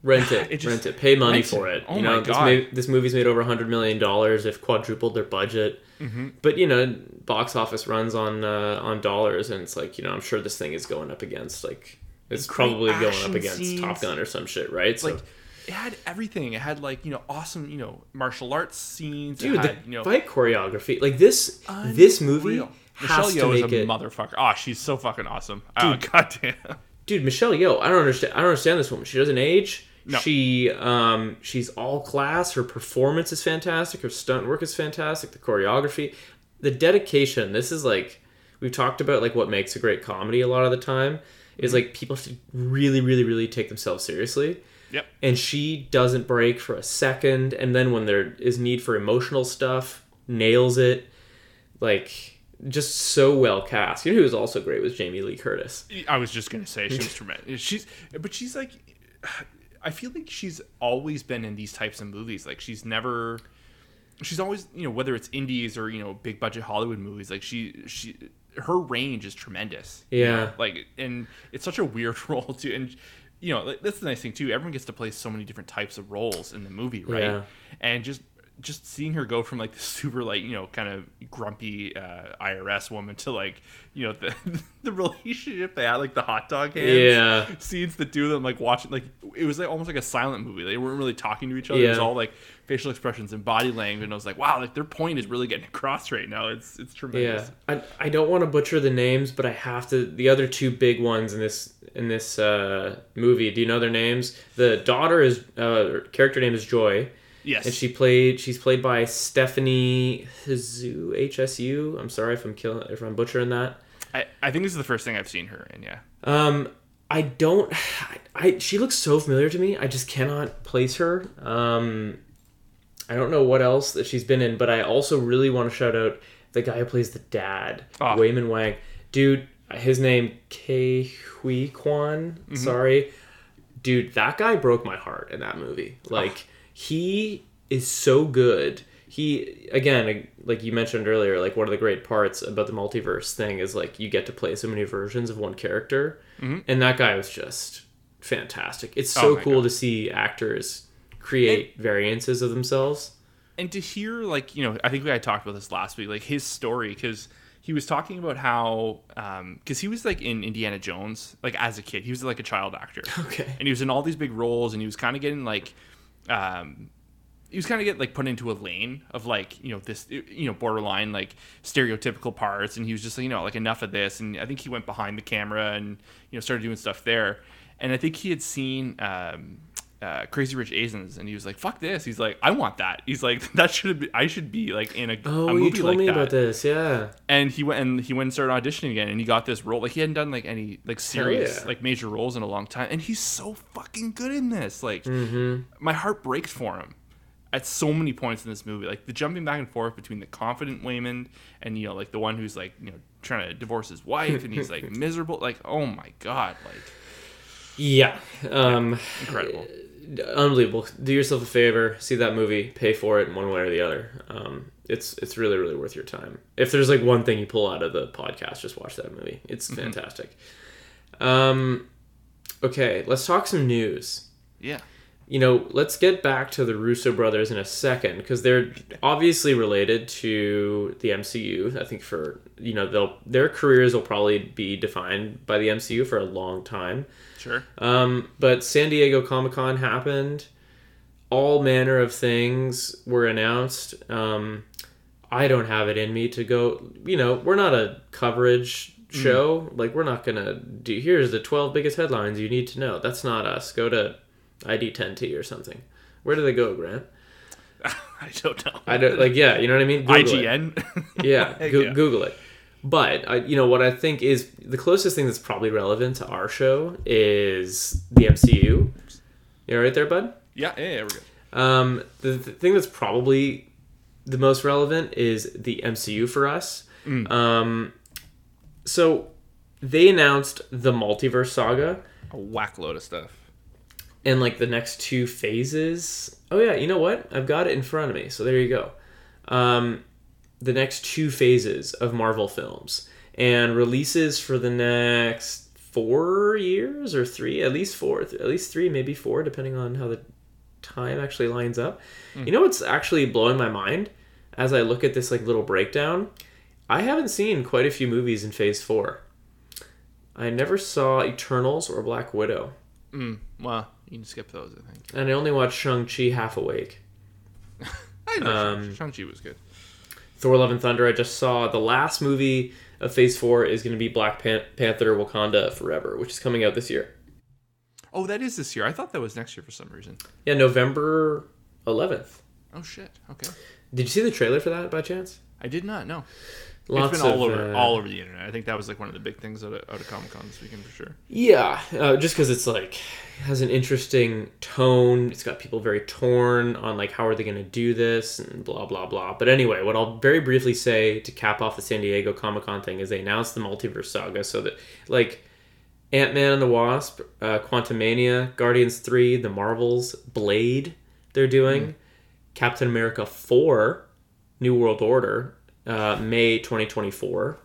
Rent it, *sighs* It just- rent it, pay money for it. it. Oh you know, this, God. ma- this movie's made over a hundred million dollars. They've quadrupled their budget. Mm-hmm. But you know, box office runs on uh, on dollars, and it's like you know, I'm sure this thing is going up against like it's probably going up against scenes. Top Gun or some shit, right? So, like it had everything. It had like you know awesome you know martial arts scenes. dude, it the had, you know fight choreography, like this, this movie Michelle Yeoh is a it. motherfucker. Oh, she's so fucking awesome. Oh, *laughs* goddamn. dude michelle Yeoh, i don't understand i don't understand this woman she doesn't age No. she um she's all class her performance is fantastic her stunt work is fantastic the choreography the dedication this is like we've talked about like what makes a great comedy a lot of the time is like people have to really really really take themselves seriously Yep. and she doesn't break for a second and then when there is need for emotional stuff nails it like just so well cast you know who was also great was jamie lee curtis I was just gonna say she was tremendous. *laughs* She's, but she's like, I feel like she's always been in these types of movies. Like she's never, she's always, you know, whether it's indies or you know big budget Hollywood movies. Like she, she, her range is tremendous. you Yeah. know? Like, and it's such a weird *laughs* role too. And you know, that's the nice thing too. Everyone gets to play so many different types of roles in the movie, right? Yeah. And just just seeing her go from like the *laughs* super like you know kind of grumpy uh, IRS woman to like you know the *laughs* the relationship they had like the hot dog hands Yeah. scenes that do them like watching like it was like almost like a silent movie they weren't really talking to each other it was all like facial expressions and body language and I was like wow like their point is really getting *laughs* across right now it's it's tremendous Yeah, I, I don't want to butcher the names, but I have to. The other two big ones in this in this uh, movie. Do you know their names? The daughter is uh, character name is Joy, yes and she played. She's played by Stephanie Hsu HSU. I'm sorry if I'm killing if I'm butchering that. I, I think this is the first thing I've seen her in yeah Um, I don't. I, I she looks so familiar to me. I just cannot place her. Um, I don't know what else that she's been in, but I also really want to shout out the guy who plays the dad, Ah. Waymond Wang. Dude, his name Ke Huy Quan. Sorry, dude, that guy broke my heart in that movie. Like he is so good. He again, like you mentioned earlier, like one of the great parts about the multiverse thing is like you get to play so many versions of one character, mm-hmm. and that guy was just fantastic. It's oh so Oh cool God. to see actors create variances of themselves. and to hear like you know i think we had talked about this last week like his story because he was talking about how um, because he was like in indiana jones like as a kid he was like a child actor *laughs* Okay. and he was in all these big roles and he was kind of getting like um he was kind of get like put into a lane of like you know this you know borderline like stereotypical parts and he was just you know like enough of this and i think he went behind the camera and you know started doing stuff there. And i think he had seen um uh, Crazy Rich Asians, and he was like, "Fuck this." He's like, "I want that." He's like, *laughs* "That should have been. I should be like in a, Oh, a you told like me that." about this. Yeah. and he went and he went and started auditioning again and he got this role like he hadn't done like any like serious yeah. like major roles in a long time and he's so fucking good in this like Mm-hmm. my heart breaks for him at so many points in this movie like the jumping back and forth between the confident Waymond and you know like the one who's like you know trying to divorce his wife and he's like *laughs* miserable like oh my god like Yeah. Um, incredible unbelievable. Do yourself a favor, see that movie, pay for it in one way or the other. Um, it's it's really really worth your time. If there's like one thing you pull out of the podcast, just watch that movie. It's fantastic. Um, okay, let's talk some news. yeah You know, let's get back to the Russo brothers in a second because they're obviously related to the MCU. I think for you know they'll their careers will probably be defined by the MCU for a long time. Sure Um, but San Diego Comic Con happened. All manner of things were announced. Um, I don't have it in me to go. You know, we're not a coverage show. Like, we're not gonna do. Here's the twelve biggest headlines you need to know. That's not us. Go to ID10T or something. Where do they go, Grant? *laughs* I don't know I don't like. Yeah, you know what I mean. *laughs* Google it. IGN Yeah, go- *laughs* Yeah. Google it. But I, you know what I think is the closest thing that's probably relevant to our show is the MCU. You right there, bud? yeah yeah, yeah we're good Um, the, the thing that's probably the most relevant is the MCU for us. Um, so they announced the multiverse saga a whack load of stuff and like the next two phases. Oh yeah, you know what? I've got it in front of me. So there you go. Um, the next two phases of Marvel films and releases for the next four years or three, at least four, at least three, maybe four, depending on how the time actually lines up. You know what's actually blowing my mind as I look at this like little breakdown? I haven't seen quite a few movies in Phase Four. I never saw Eternals or Black Widow. mm, well you can skip those I think And I only watched Shang-Chi half awake. *laughs* I know Um, Shang-Chi was good Thor Love and Thunder, I just saw. The last movie of Phase 4 is going to be Black Pan- Panther Wakanda Forever, which is coming out this year. Oh, that is this year. I thought that was next year for some reason. Yeah, November 11th. Oh shit. Okay. Did you see the trailer for that by chance? I did not know. Lots it's been all of, over uh, all over the internet. I think that was like one of the big things out of, out of Comic Con this weekend for sure. Yeah, uh, just because it's like has an interesting tone. It's got people very torn on like how are they going to do this and blah blah blah. But anyway, what I'll very briefly say to cap off the San Diego Comic Con thing is they announced the multiverse saga, so that like Ant Man and the Wasp, uh, Quantumania, Guardians Three, The Marvels, Blade, they're doing Captain America Four, New World Order, uh, May twenty twenty four.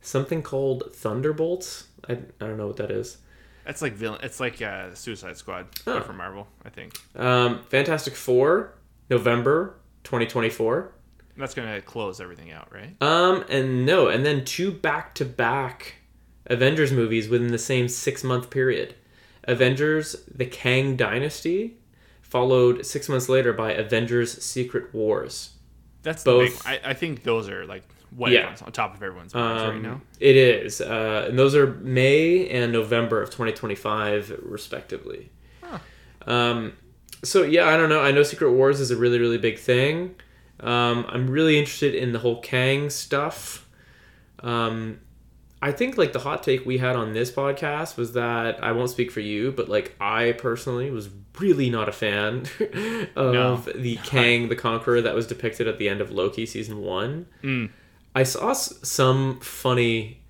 Something called Thunderbolts. I, I don't know what that is. That's like villain. It's like uh, Suicide Squad Oh. for Marvel. I think. Um, Fantastic Four, November. 2024. That's gonna close everything out, right? Um, and no, and then two back to back Avengers movies within the same six month period. Avengers: The Kang Dynasty, followed six months later by Avengers: Secret Wars. That's Both- the big. I, I think those are like what Yeah. on top of everyone's minds right Um, now. It is, uh, and those are May and November of 2025, respectively. Huh. Um, so yeah, I don't know. I know Secret Wars is a really, really big thing. Um, I'm really interested in the whole Kang stuff. Um, I think like the hot take we had on this podcast was that I won't speak for you, but like I personally was really not a fan *laughs* of the *laughs* Kang the Conqueror that was depicted at the end of Loki season one. Mm. I saw s- some funny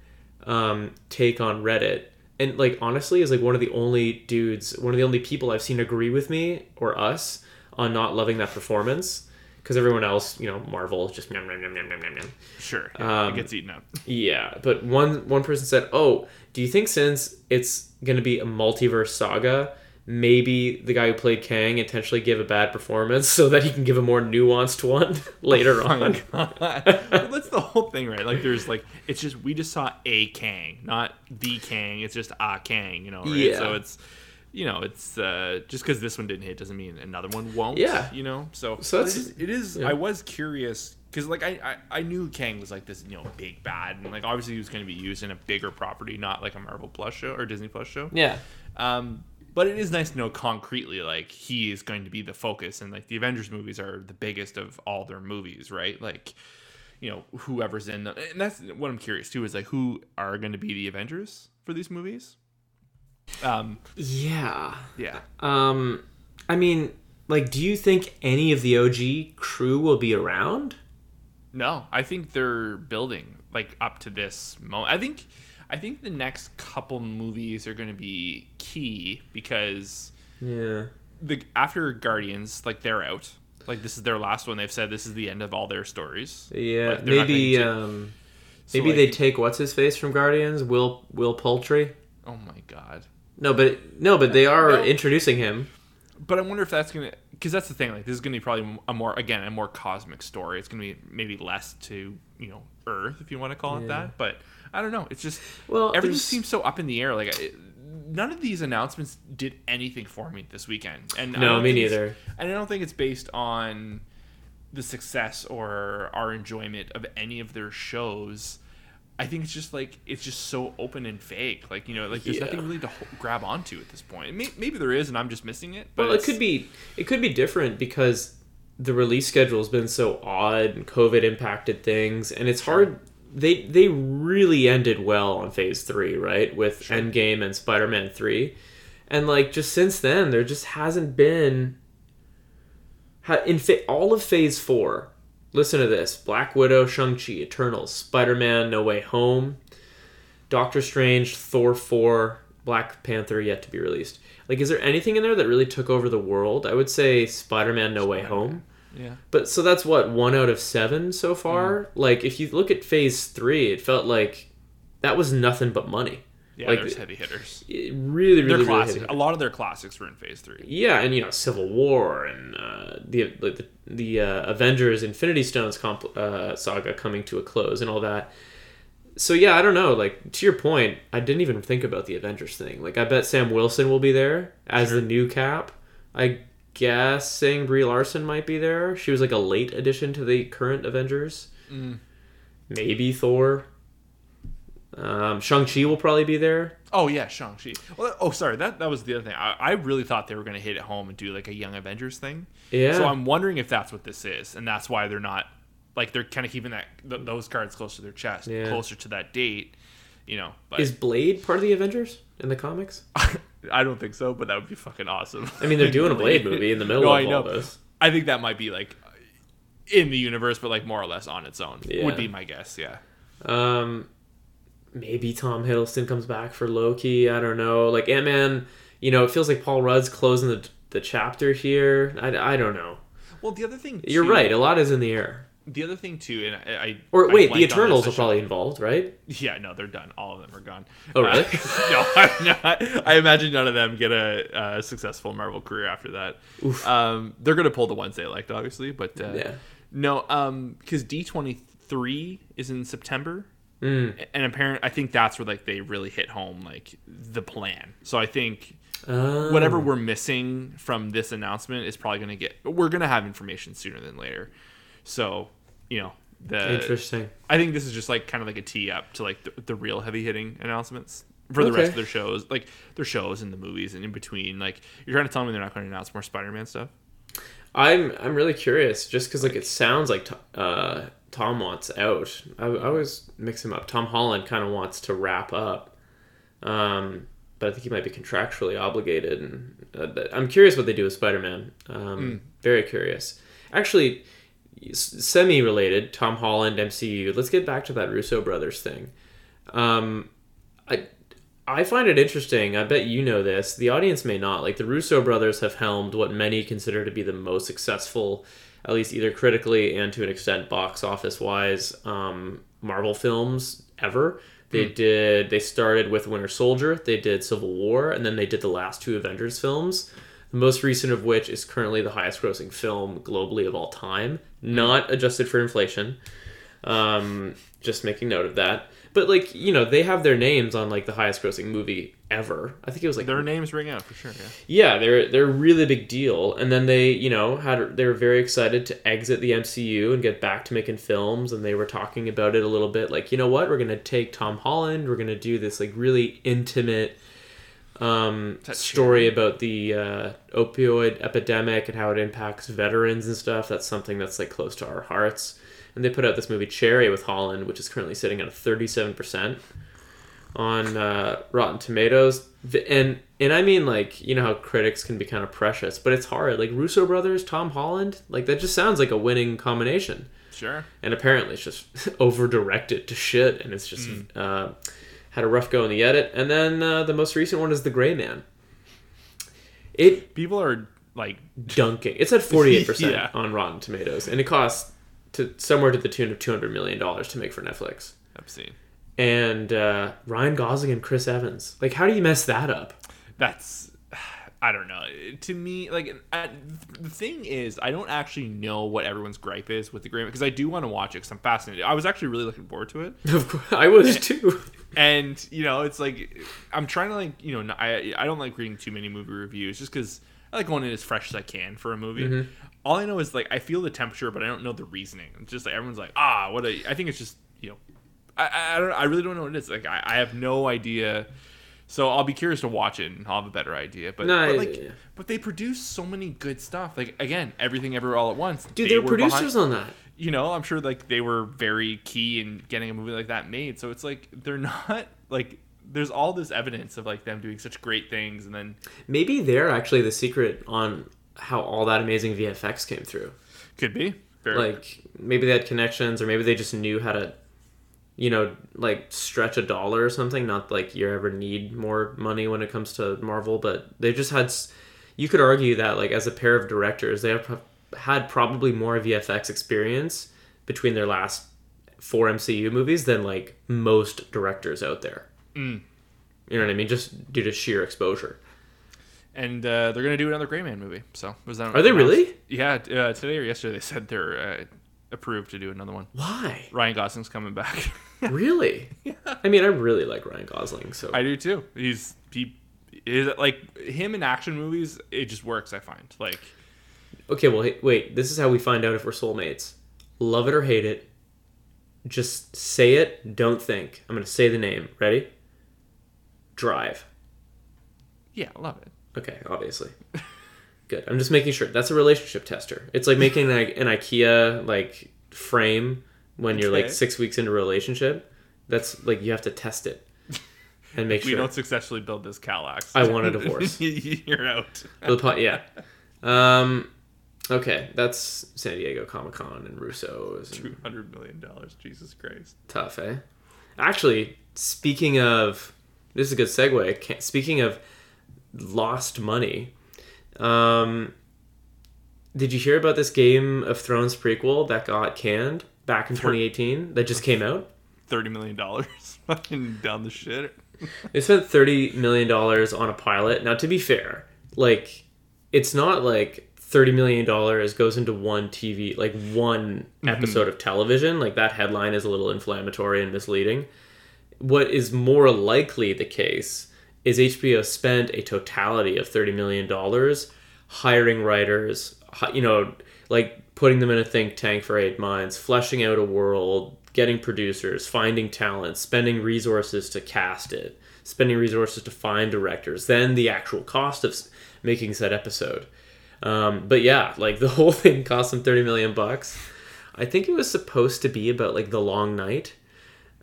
um, take on Reddit, and like honestly, is like one of the only dudes, one of the only people I've seen agree with me or us on not loving that performance. Because everyone else, you know, Marvel just nom, nom, nom, nom, nom, nom, nom. Sure, yeah, Um, it gets eaten up. *laughs* Yeah, but one one person said, "Oh, do you think since it's going to be a multiverse saga, maybe the guy who played Kang intentionally give a bad performance *laughs* so that he can give a more nuanced one *laughs* later on?" well, that's the whole thing, right? Like, there's like, it's just we just saw a Kang, not the Kang. It's just a Kang, you know, right? Yeah. So it's, you know, it's uh, just because this one didn't hit doesn't mean another one won't. Yeah. you know. So, So that's- it is. It is yeah. I was curious because like I, I I knew Kang was like this you know big bad and like obviously he was going to be used in a bigger property, not like a Marvel Plus show or Disney Plus show. yeah, Um, but it is nice to know concretely, like he is going to be the focus, and like the Avengers movies are the biggest of all their movies, right? Like, you know, whoever's in them, and that's what I'm curious too is like who are going to be the Avengers for these movies. Um, yeah. yeah, Um, I mean, like, do you think any of the OG crew will be around? no, I think they're building like up to this moment. I think, I think the next couple movies are going to be key because Yeah. the after Guardians, like they're out. Like this is their last one. They've said this is the end of all their stories. Yeah, Like, maybe um, So, maybe like- they take what's his face from Guardians, Will Will Poulter. Oh my god. No, but no, but they are No. introducing him. But I wonder if that's gonna because that's the thing. Like this is gonna be probably a more again a more cosmic story. It's gonna be maybe less to you know Earth if you want to call it that. But I don't know. It's just Well, everything there's- seems so up in the air. Like it, none of these announcements did anything for me this weekend. And No, me neither. And I don't think it's based on the success or our enjoyment of any of their shows. I think it's just like it's just so open and fake. Like you know, like there's Yeah. nothing really to ho- grab onto at this point. May- Maybe there is, and I'm just missing it. But Well, it could be it could be different because the release schedule has been so odd and COVID impacted things, and it's hard. They they really ended well on Phase Three, right? With Endgame and Spider Man Three, and like just since then, there just hasn't been. In all of Phase Four, listen to this: Black Widow, Shang Chi, Eternals, Spider Man, No Way Home, Doctor Strange, Thor 4, Black Panther yet to be released. Like, is there anything in there that really took over the world? I would say Spider Man No Way Home. yeah. But so that's what, one out of seven so far? Mm. Like, if you look at phase three, it felt like that was nothing but money. Yeah, Like, there's heavy hitters. It really, They're really, really. classic. A lot of their classics were in Phase Three. yeah, and you know, Civil War and uh, the like the, the uh, Avengers Infinity Stones comp- uh, saga coming to a close and all that. So yeah, I don't know. Like to your point, I didn't even think about the Avengers thing. Like I bet Sam Wilson will be there as the new Cap. I guessing Brie Larson might be there. She was like a late addition to the current Avengers. Mm. Maybe Thor. Um, Shang Chi will probably be there. Oh yeah, Shang Chi. Well, oh sorry, that that was the other thing. I, I really thought they were going to hit it home and do like a Young Avengers thing. Yeah. So I'm wondering if that's what this is, and that's why they're not like they're kind of keeping that th- those cards close to their chest, Yeah. closer to that date. You know, but Is Blade part of the Avengers in the comics? *laughs* I don't think so. But that would be fucking awesome. I mean, they're *laughs* doing a Blade movie in the middle No, of I all know. this. I think that might be like in the universe, but like more or less on its own. Yeah. Would be my guess. Yeah. Um, maybe Tom Hiddleston comes back for Loki. I don't know. Like Ant Man, you know, it feels like Paul Rudd's closing the the chapter here. I, I don't know. Well, the other thing You're right. A lot is in the air. the other thing too, and I, I Or I wait, the blanked on this, Eternals are probably involved, right? Yeah, no, they're done. All of them are gone. Oh, really? Uh, *laughs* no, I'm not. I imagine none of them get a, a successful Marvel career after that. Um, they're gonna pull the ones they liked, obviously, but uh, Yeah. no, um, because D twenty three is in September, Mm. and apparent. I think that's where like they really hit home, like the plan. So I think Oh. whatever we're missing from this announcement is probably gonna get. We're gonna have information sooner than later. So you know the Interesting. I think this is just like kind of like a tee up to like the, the real heavy hitting announcements for the rest of their shows, like their shows and the movies and in between. Like you're trying to tell me they're not going to announce more Spider-Man stuff? I'm I'm really curious, just because like it sounds like uh, Tom wants out. I, I always mix him up. Tom Holland kind of wants to wrap up, um, but I think he might be contractually obligated. And uh, I'm curious what they do with Spider-Man. Um, Very curious. Actually, semi related. Tom Holland MCU. Let's get back to that Russo brothers thing. Um, I I find it interesting. I bet you know this. The audience may not. Like the Russo brothers have helmed what many consider to be the most successful, at least either critically and to an extent box office wise, um, Marvel films ever. They did. They started with Winter Soldier. They did Civil War, and then they did the last two Avengers films. The most recent of which is currently the highest grossing film globally of all time, not adjusted for inflation. Um, just making note of that. But like you know, they have their names on like the highest grossing movie ever. I think it was like Their names ring out for sure. Yeah. yeah, they're they're a really big deal. And then they, you know, had they were very excited to exit the MCU and get back to making films. And they were talking about it a little bit, like you know what, we're gonna take Tom Holland, we're gonna do this like really intimate um, story about the uh, opioid epidemic and how it impacts veterans and stuff. That's something that's like close to our hearts. And they put out this movie Cherry with Holland, which is currently sitting at a thirty-seven percent on uh, Rotten Tomatoes, and and I mean like you know how critics can be kind of precious, but it's hard. Like Russo brothers, Tom Holland, like that just sounds like a winning combination. Sure. And apparently it's just *laughs* over directed to shit, and it's just uh, had a rough go in the edit. And then uh, the most recent one is The Gray Man. It People are like, dunking. It's at forty-eight *laughs* percent on Rotten Tomatoes, and it costs to somewhere to the tune of two hundred million dollars to make for Netflix. obscene. And uh, Ryan Gosling and Chris Evans. Like, how do you mess that up? That's. *sighs* I don't know. To me, like I, the thing is, I don't actually know what everyone's gripe is with the agreement because I do want to watch it because I'm fascinated. I was actually really looking forward to it. *laughs* Of course, I was too. and you know it's like i'm trying to like you know I I don't like reading too many movie reviews just because i like going in as fresh as i can for a movie Mm-hmm. all i know is like i feel the temperature but i don't know the reasoning it's just like everyone's like ah what a i think it's just i i, don't i really don't know what it is like i, I have no idea so I'll be curious to watch it and I'll have a better idea. But, No, but like, yeah. but they produce so many good stuff. Like again, everything, ever, all at once. Dude, they they're were behind- producers on that. you know, I'm sure like they were very key in getting a movie like that made. So it's like they're *laughs* not like there's all this evidence of like them doing such great things, and then Maybe they're actually the secret on how all that amazing VFX came through. could be very Like, maybe they had connections, or maybe they just knew how to, you know, like stretch a dollar or something. Not like you ever need more money when it comes to Marvel, but they just had. You could argue that, like, as a pair of directors, they have had probably more VFX experience between their last four MCU movies than like most directors out there. Mm. You know what I mean? Just due to sheer exposure. and uh, they're gonna do another Gray Man movie. So was that? Are they announced? really? Yeah, uh, today or yesterday they said they're uh, approved to do another one. Why? Ryan Gosling's coming back. *laughs* really? Yeah. I mean, I really like Ryan Gosling, so I do too. He's he is like him in action movies. It just works. I find like okay. Well, wait. This is how we find out if we're soulmates. Love it or hate it. Just say it. Don't think. I'm gonna say the name. Ready? Drive. yeah, love it. Okay, obviously. *laughs* Good. I'm just making sure. That's a relationship tester. It's like making an, an IKEA like frame when you're like six weeks into a relationship. That's like you have to test it and make *laughs* We sure. We don't successfully build this Kallax. I want a *laughs* divorce. You're out. *laughs* Yeah. Um, okay, that's San Diego Comic Con and Russo's. Two hundred million dollars. Jesus Christ. tough, eh? Actually, speaking of, this is a good segue. Speaking of lost money, um, did you hear about this Game of Thrones prequel that got canned back in 2018 that just came out? Thirty million dollars, *laughs* fucking down the shit. They spent thirty million dollars on a pilot. Now, to be fair, like it's not like thirty million dollars goes into one TV, like one episode of television. Like that headline is a little inflammatory and misleading. What is more likely the case is HBO spent a totality of thirty million dollars hiring writers, you know, like putting them in a think tank for eight months, fleshing out a world, getting producers, finding talent, spending resources to cast it, spending resources to find directors, then the actual cost of making said episode. Um, but yeah, like the *laughs* whole thing cost them 30 million bucks. I think it was supposed to be about like the long night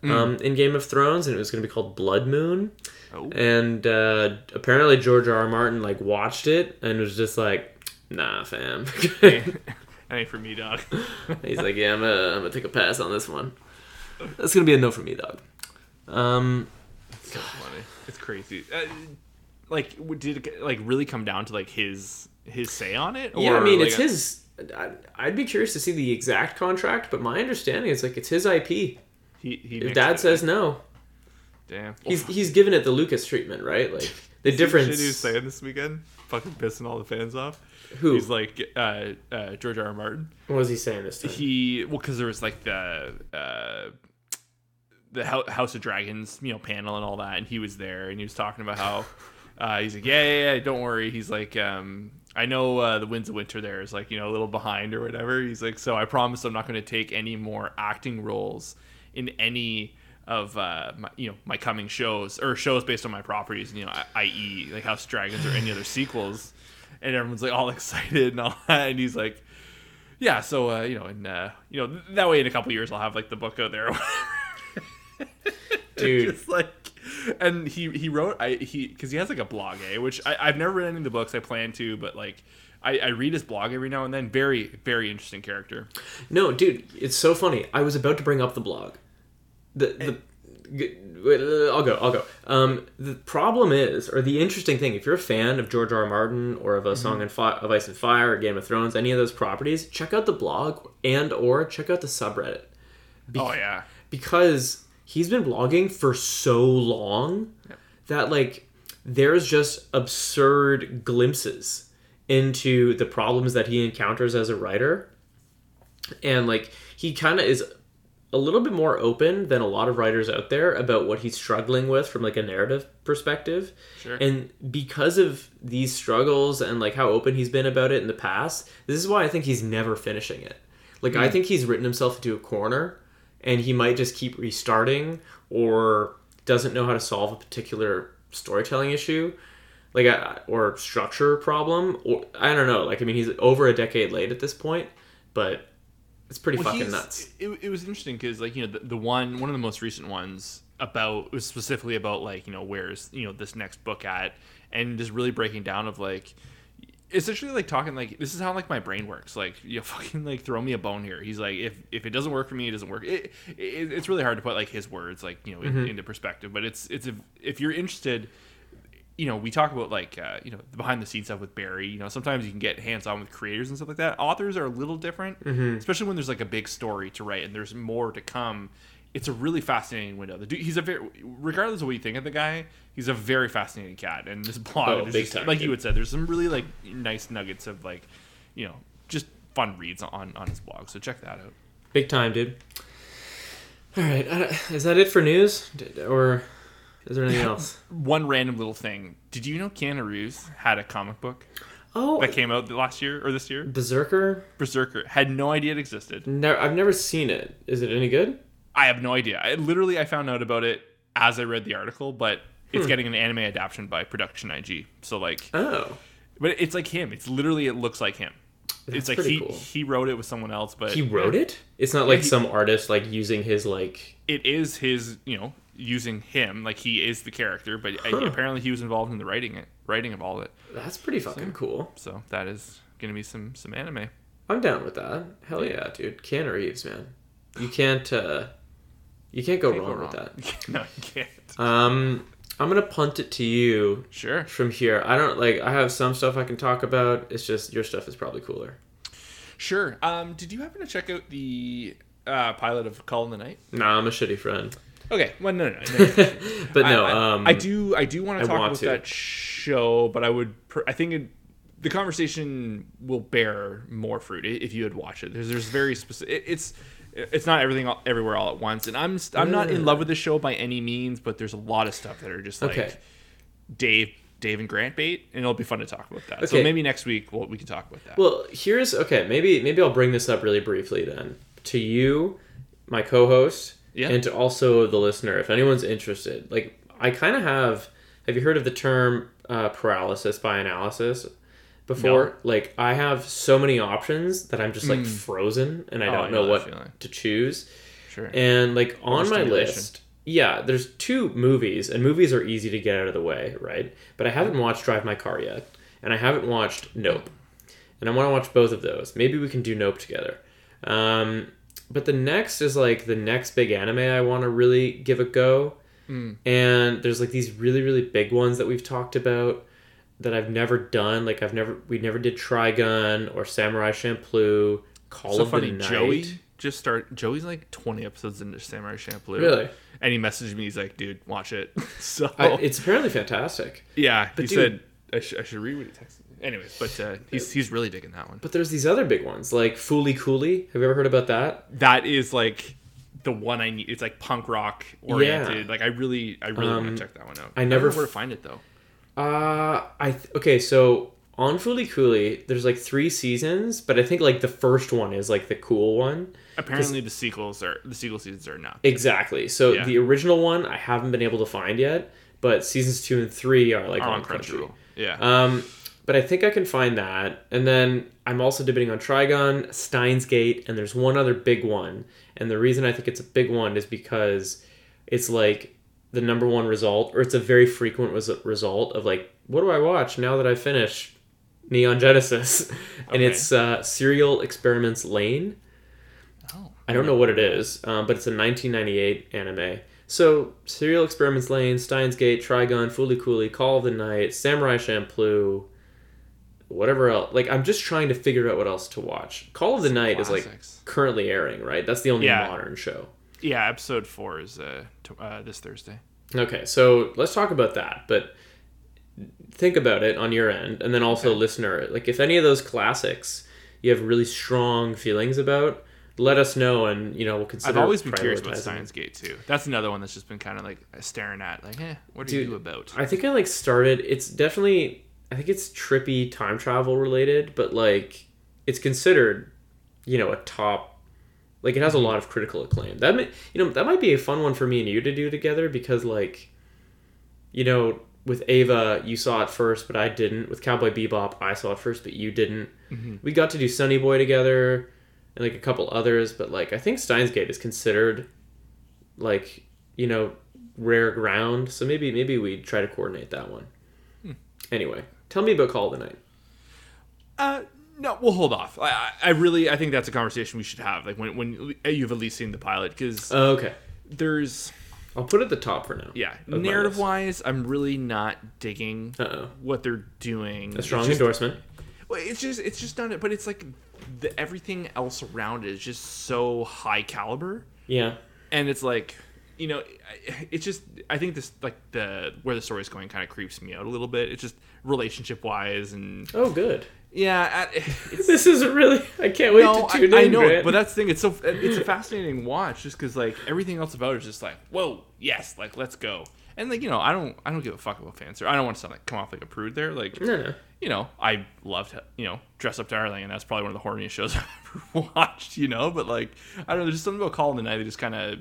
um, in Game of Thrones, and it was going to be called Blood Moon. Oh. And uh, apparently George R. R. Martin like watched it and was just like, "Nah, fam." *laughs* *laughs* that ain't for me, dog. *laughs* He's like, "Yeah, I'm gonna, I'm gonna take a pass on this one. That's gonna be a no for me, dog." Um, so funny. It's crazy. Uh, like, did it like really come down to like his his say on it? yeah, I mean, like, it's his. I- I'd be curious to see the exact contract, but my understanding is like it's his IP. He he. If Dad says no, "Damn." he's he's given it the Lucas treatment, right? Like *laughs* the difference. He was saying this weekend, fucking pissing all the fans off. Who? He's like uh, uh, George R. R. Martin. what was he saying this time? He well, because there was like the uh, the House of Dragons, you know, panel and all that, and he was there, and he was talking about how *laughs* uh, he's like, yeah, yeah, yeah, don't worry. He's like, um, I know uh, the Winds of Winter there is like you know a little behind or whatever. He's like, so I promise I'm not going to take any more acting roles in any of uh, my, you know my coming shows or shows based on my properties, you know, i.e. like House of Dragons or any other sequels. And everyone's like all *laughs* excited and all that, and he's like, yeah, so uh, you know, and uh, you know, that way in a couple years I'll have like the book out there. *laughs* Dude. Just like, and he he wrote I he because he has like a blog, eh? Which I, I've never read any of the books. I plan to, but like. I, I read his blog every now and then. Very, very interesting character. No, dude, it's so funny. I was about to bring up the blog. The the g- I'll go. I'll go. Um, the problem is, or the interesting thing, if you're a fan of George R. R. Martin or of a Song and Fi- of Ice and Fire or Game of Thrones, any of those properties, check out the blog and or check out the subreddit oh yeah, because he's been blogging for so long that like there's just absurd glimpses into the problems that he encounters as a writer. And like he kind of is a little bit more open than a lot of writers out there about what he's struggling with from like a narrative perspective. Sure. and because of these struggles and like how open he's been about it in the past this is why i think he's never finishing it. Like i hmm. think he's written himself into a corner and he might just keep restarting or doesn't know how to solve a particular storytelling issue like a, or structure problem or i don't know like i mean he's over a decade late at this point but it's pretty Well, fucking nuts It, it was interesting because, like, you know, the, the one one of the most recent ones about was specifically about like, you know, where's you know this next book at, and just really breaking down of like, essentially like talking like this is how like my brain works. Like, *laughs* you fucking like throw me a bone here. He's like, if if it doesn't work for me, it doesn't work. It, it it's really hard to put like his words like you know in, mm-hmm. into perspective, but it's it's if, if you're interested you know, we talk about like uh, you know the behind the scenes stuff with Barry. You know, sometimes you can get hands on with creators and stuff like that. Authors are a little different, especially when there's like a big story to write and there's more to come. It's a really fascinating window. The dude, he's a very, regardless of what you think of the guy, he's a very fascinating cat. And this blog, Oh, is just- like you had said, there's some really like nice nuggets of like, you know, just fun reads on on his blog. So check that out. big time dude all right is that it for news or is there anything else *laughs* One random little thing. Did you know Keanu Reeves had a comic book oh that came out last year or this year? berserker Berserker. Had no idea it existed. no, i've never seen it is it any good I have no idea. I literally I found out about it as I read the article, but it's hmm. getting an anime adaptation by Production IG. So like, oh but it's like him. It's literally it looks like him. That's it's like he cool. he wrote it with someone else, but he wrote it it's not like he- some artist like using his like it is his you know using him like he is the character, but I- apparently he was involved in the writing it writing of all of it. that's pretty fucking cool So that is gonna be some some anime. i'm down with that hell yeah dude Keanu Reeves man you can't uh you can't go Can't wrong go with that *laughs* no, you can't. um i'm gonna punt it to you Sure. from here i don't like i have some stuff i can talk about it's just your stuff is probably cooler Sure. Um, did you happen to check out the uh, pilot of Call in the Night? Nah, I'm a shitty friend. Okay. Well, no, no, no. no. *laughs* But no, I, um, I do. I do want to talk want about to. that show, but I would. Pr- I think it, the conversation will bear more fruit if you had watched it. There's, there's very specific. It, it's, it's not everything all, everywhere all at once, and I'm, I'm not in love with the show by any means, but there's a lot of stuff that are just like Okay. Dave, Dave and Grant bait, and it'll be fun to talk about that. So maybe next week we'll, we can talk about that. Well, here's okay. Maybe maybe I'll bring this up really briefly then to you, my co-host, Yeah. and to also the listener, if anyone's interested. Like, I kind of have. Have you heard of the term uh, paralysis by analysis? Before, like I have so many options that I'm just like frozen and I Oh, don't know what feeling. to choose. sure. And like on my list, yeah, there's two movies, and movies are easy to get out of the way, right? But I haven't watched Drive My Car yet, and I haven't watched Nope, and I want to watch both of those. Maybe we can do Nope together. Um, but the next is like the next big anime I want to really give a go, hmm. and there's like these really really big ones that we've talked about that I've never done. Like I've never we never did Trigun or Samurai Champloo. Call so of funny. the Night. Joey just start. Joey's like 20 episodes into Samurai Champloo. Really? And he messaged me. He's like, "Dude, watch it." *laughs* so I, it's apparently fantastic. yeah, he dude- said I, sh- I should read what he texted. Anyways, but uh, he's he's really digging that one. But there's these other big ones like Fooly Cooly. Have you ever heard about that? That is like the one I need. It's like punk rock oriented. Yeah. Like I really, I really want Um, to check that one out. I never know where to find it though. Uh, I th- okay. So on Fooly Cooly, there's like three seasons, but I think like the first one is like the cool one. Apparently, the sequels are the sequel seasons are not. Exactly. So Yeah. the original one I haven't been able to find yet, but seasons two and three are like Are on on. Crunchyroll. Yeah. Um, but I think I can find that. And then I'm also debating on Trigun, Steins Gate, and there's one other big one. And the reason I think it's a big one is because it's like the number one result, or it's a very frequent result of like, what do I watch now that I finish Neon Genesis? *laughs* and Okay. it's uh, Serial Experiments Lain. oh. I don't know what it is, um, but it's a 1998 anime. So, Serial Experiments Lain, Steins Gate, Trigun, Fooly Cooly, Call of the Night, Samurai Champloo, whatever else. Like, I'm just trying to figure out what else to watch. Call of the Night is like currently airing, right? That's the only Yeah. modern show. Yeah, episode four is uh, t- uh this Thursday. Okay, so let's talk about that. But think about it on your end, and then also listener. Like, if any of those classics you have really strong feelings about, let us know, and you know we'll consider. I've always been curious about. Steins Gate too. That's another one that's just been kind of like staring at, like, eh, what are Dude, you about? I think I like started. It's definitely. I think it's trippy time travel related, but like it's considered, you know, a top. Like it has a mm-hmm. lot of critical acclaim. That may, you know that might be a fun one for me and you to do together because like, you know, with Ava you saw it first, but I didn't. With Cowboy Bebop I saw it first, but you didn't. Mm-hmm. We got to do Sunny Boy together, and like a couple others, but like I think Steins Gate is considered, like you know, rare ground. So maybe maybe we try to coordinate that one. Hmm. Anyway, tell me about Call of the Night. Uh, no, we'll hold off. I, I- really, I think that's a conversation we should have, like when when you've at least seen the pilot, because Oh, okay, there's, I'll put it at the top for now. yeah, narrative wise, I'm really not digging Uh oh, what they're doing. a strong just- endorsement. Well, it's just it's just done it, but it's like the everything else around it is just so high caliber, Yeah, and it's like you know, it's just I think this like the where the story's going kind of creeps me out a little bit. It's just relationship wise and Oh, good. yeah, *laughs* it's This is really. I can't wait no, to I, tune I in. know, Grant. but that's the thing. It's so it's a fascinating watch just because like everything else about it is just like whoa, yes, like let's go. And like you know, I don't I don't give a fuck about fans. I don't want to sound like come off like a prude there. Like no. you know, I loved, you know, Dress Up Darling, and that's probably one of the horniest shows *laughs* I've ever watched, you know, but like, I don't know, there's just something about Call in the Night that just kind of,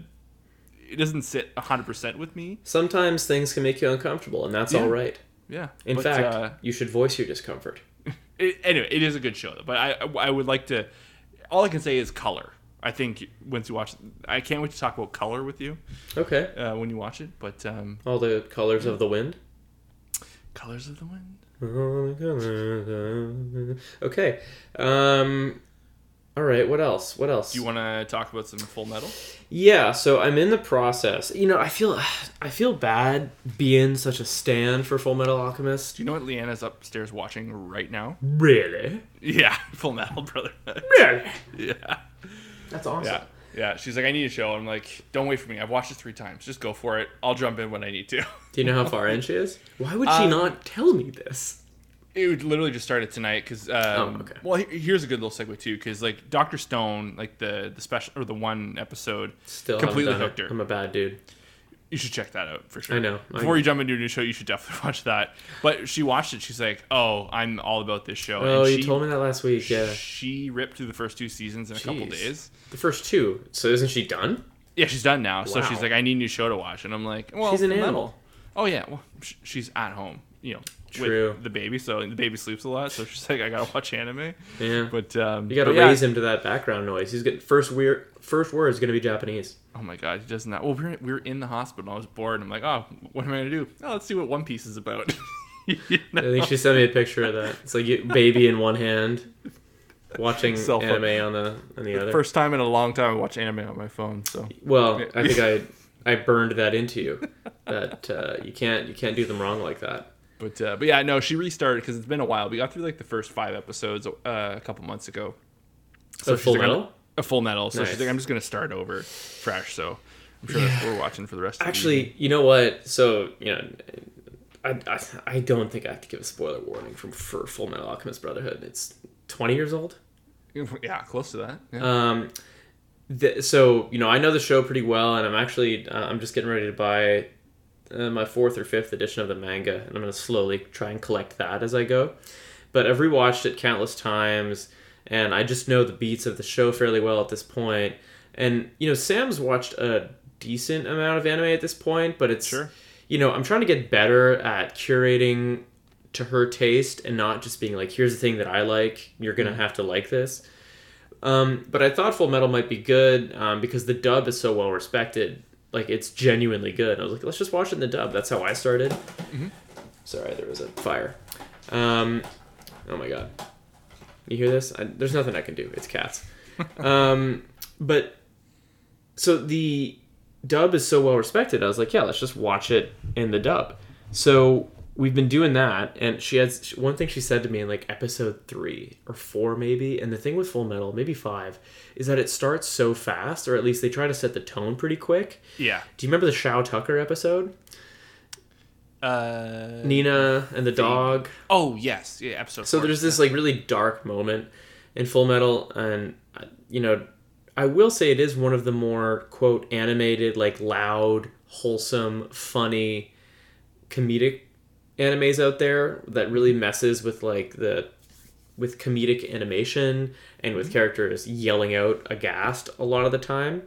it doesn't sit 100% with me. Sometimes things can make you uncomfortable, and that's Yeah. all right. Yeah. In But, fact, uh, you should voice your discomfort. *laughs* it, anyway, it is a good show, though, but I, I would like to, all I can say is color. I think once you watch, I can't wait to talk about color with you Okay. uh, when you watch it, but um, All the colors of the wind. Colors of the Wind. All the colors *laughs* of- Okay. Um. All right, what else? What else? Do you want to talk about some Full Metal? Yeah, so I'm in the process. You know, I feel *sighs* I feel bad being such a stan for Full Metal Alchemist. Do you know what Leanna's upstairs watching right now? Really? Yeah, *laughs* Full Metal Brotherhood. Really? *laughs* yeah, That's awesome. yeah, yeah. She's like, I need a show. I'm like, don't wait for me. I've watched it three times. Just go for it. I'll jump in when I need to. Do you know how *laughs* far in she is? Why would she Um, not tell me this? It would literally just started tonight because. Um, Oh, okay. Well, here's a good little segue too, because like Doctor Stone, like the the special or the one episode, Still completely hooked her. I'm a bad dude. You should check that out for sure. I know. I- Before you jump into a new show, you should definitely *laughs* watch that. But she watched it. She's like, "Oh, I'm all about this show." Oh, and you she, told me that last week. Yeah, She ripped through the first two seasons in a couple days. the first two. So isn't she done? Yeah, she's done now. So she's like, "I need a new show to watch," and I'm like, "Well, She's an Full Metal." animal. Oh yeah, well, she's at home, you know, True. with the baby. So the baby sleeps a lot. So she's like, "I gotta watch anime." Yeah. But um, you got to but yeah. raise him to that background noise. He's getting first weird. First word is to be Japanese. Oh my god, he does not. Well, we were, we were in the hospital. I was bored. I'm like, oh, what am I gonna do? Oh, let's see what One Piece is about. *laughs* You know? I think she sent me a picture of that. It's like you, baby in one hand, watching phone. anime on the on the other. First time in a long time I watch anime on my phone. So well, I think I *laughs* I burned that into you that uh, you can't you can't do them wrong like that. But uh, but yeah, no, she restarted because it's been a while. We got through like the first five episodes uh, a couple months ago. So she's full like, metal. a full metal. So Nice. she's like, I'm just gonna start over fresh. So I'm sure what we're watching for the rest. of the Actually, you know what? So you know, I, I I don't think I have to give a spoiler warning from for Full Metal Alchemist Brotherhood. It's twenty years old. *laughs* yeah, close to that. Yeah. Um, th- so you know, I know the show pretty well, and I'm actually uh, I'm just getting ready to buy uh, my fourth or fifth edition of the manga, and I'm gonna slowly try and collect that as I go. But I've rewatched it countless times, and I just know the beats of the show fairly well at this point. And you know, Sam's watched a decent amount of anime at this point, but it's Sure. you know, I'm trying to get better at curating to her taste and not just being like, here's the thing that I like, you're gonna have to like this. Um, but I thought Full Metal might be good um, because the dub is so well respected. Like it's genuinely good. I was like, let's just watch it in the dub. That's how I started. Sorry, there was a fire. Um, oh my god, you hear this? I, there's nothing I can do. It's cats. *laughs* um, but so the dub is so well respected. I was like, yeah, let's just watch it in the dub. So we've been doing that, and she has one thing she said to me in like episode three or four, maybe. And the thing with Full Metal, maybe five, is that it starts so fast, or at least they try to set the tone pretty quick. yeah. Do you remember the Shou Tucker episode? Uh, Nina and the dog. oh yes, yeah. Episode. So there's this like really dark moment in Full Metal, and uh, you know, I will say it is one of the more quote animated, like loud, wholesome, funny, comedic animes out there that really messes with like the with comedic animation and with characters yelling out aghast a lot of the time.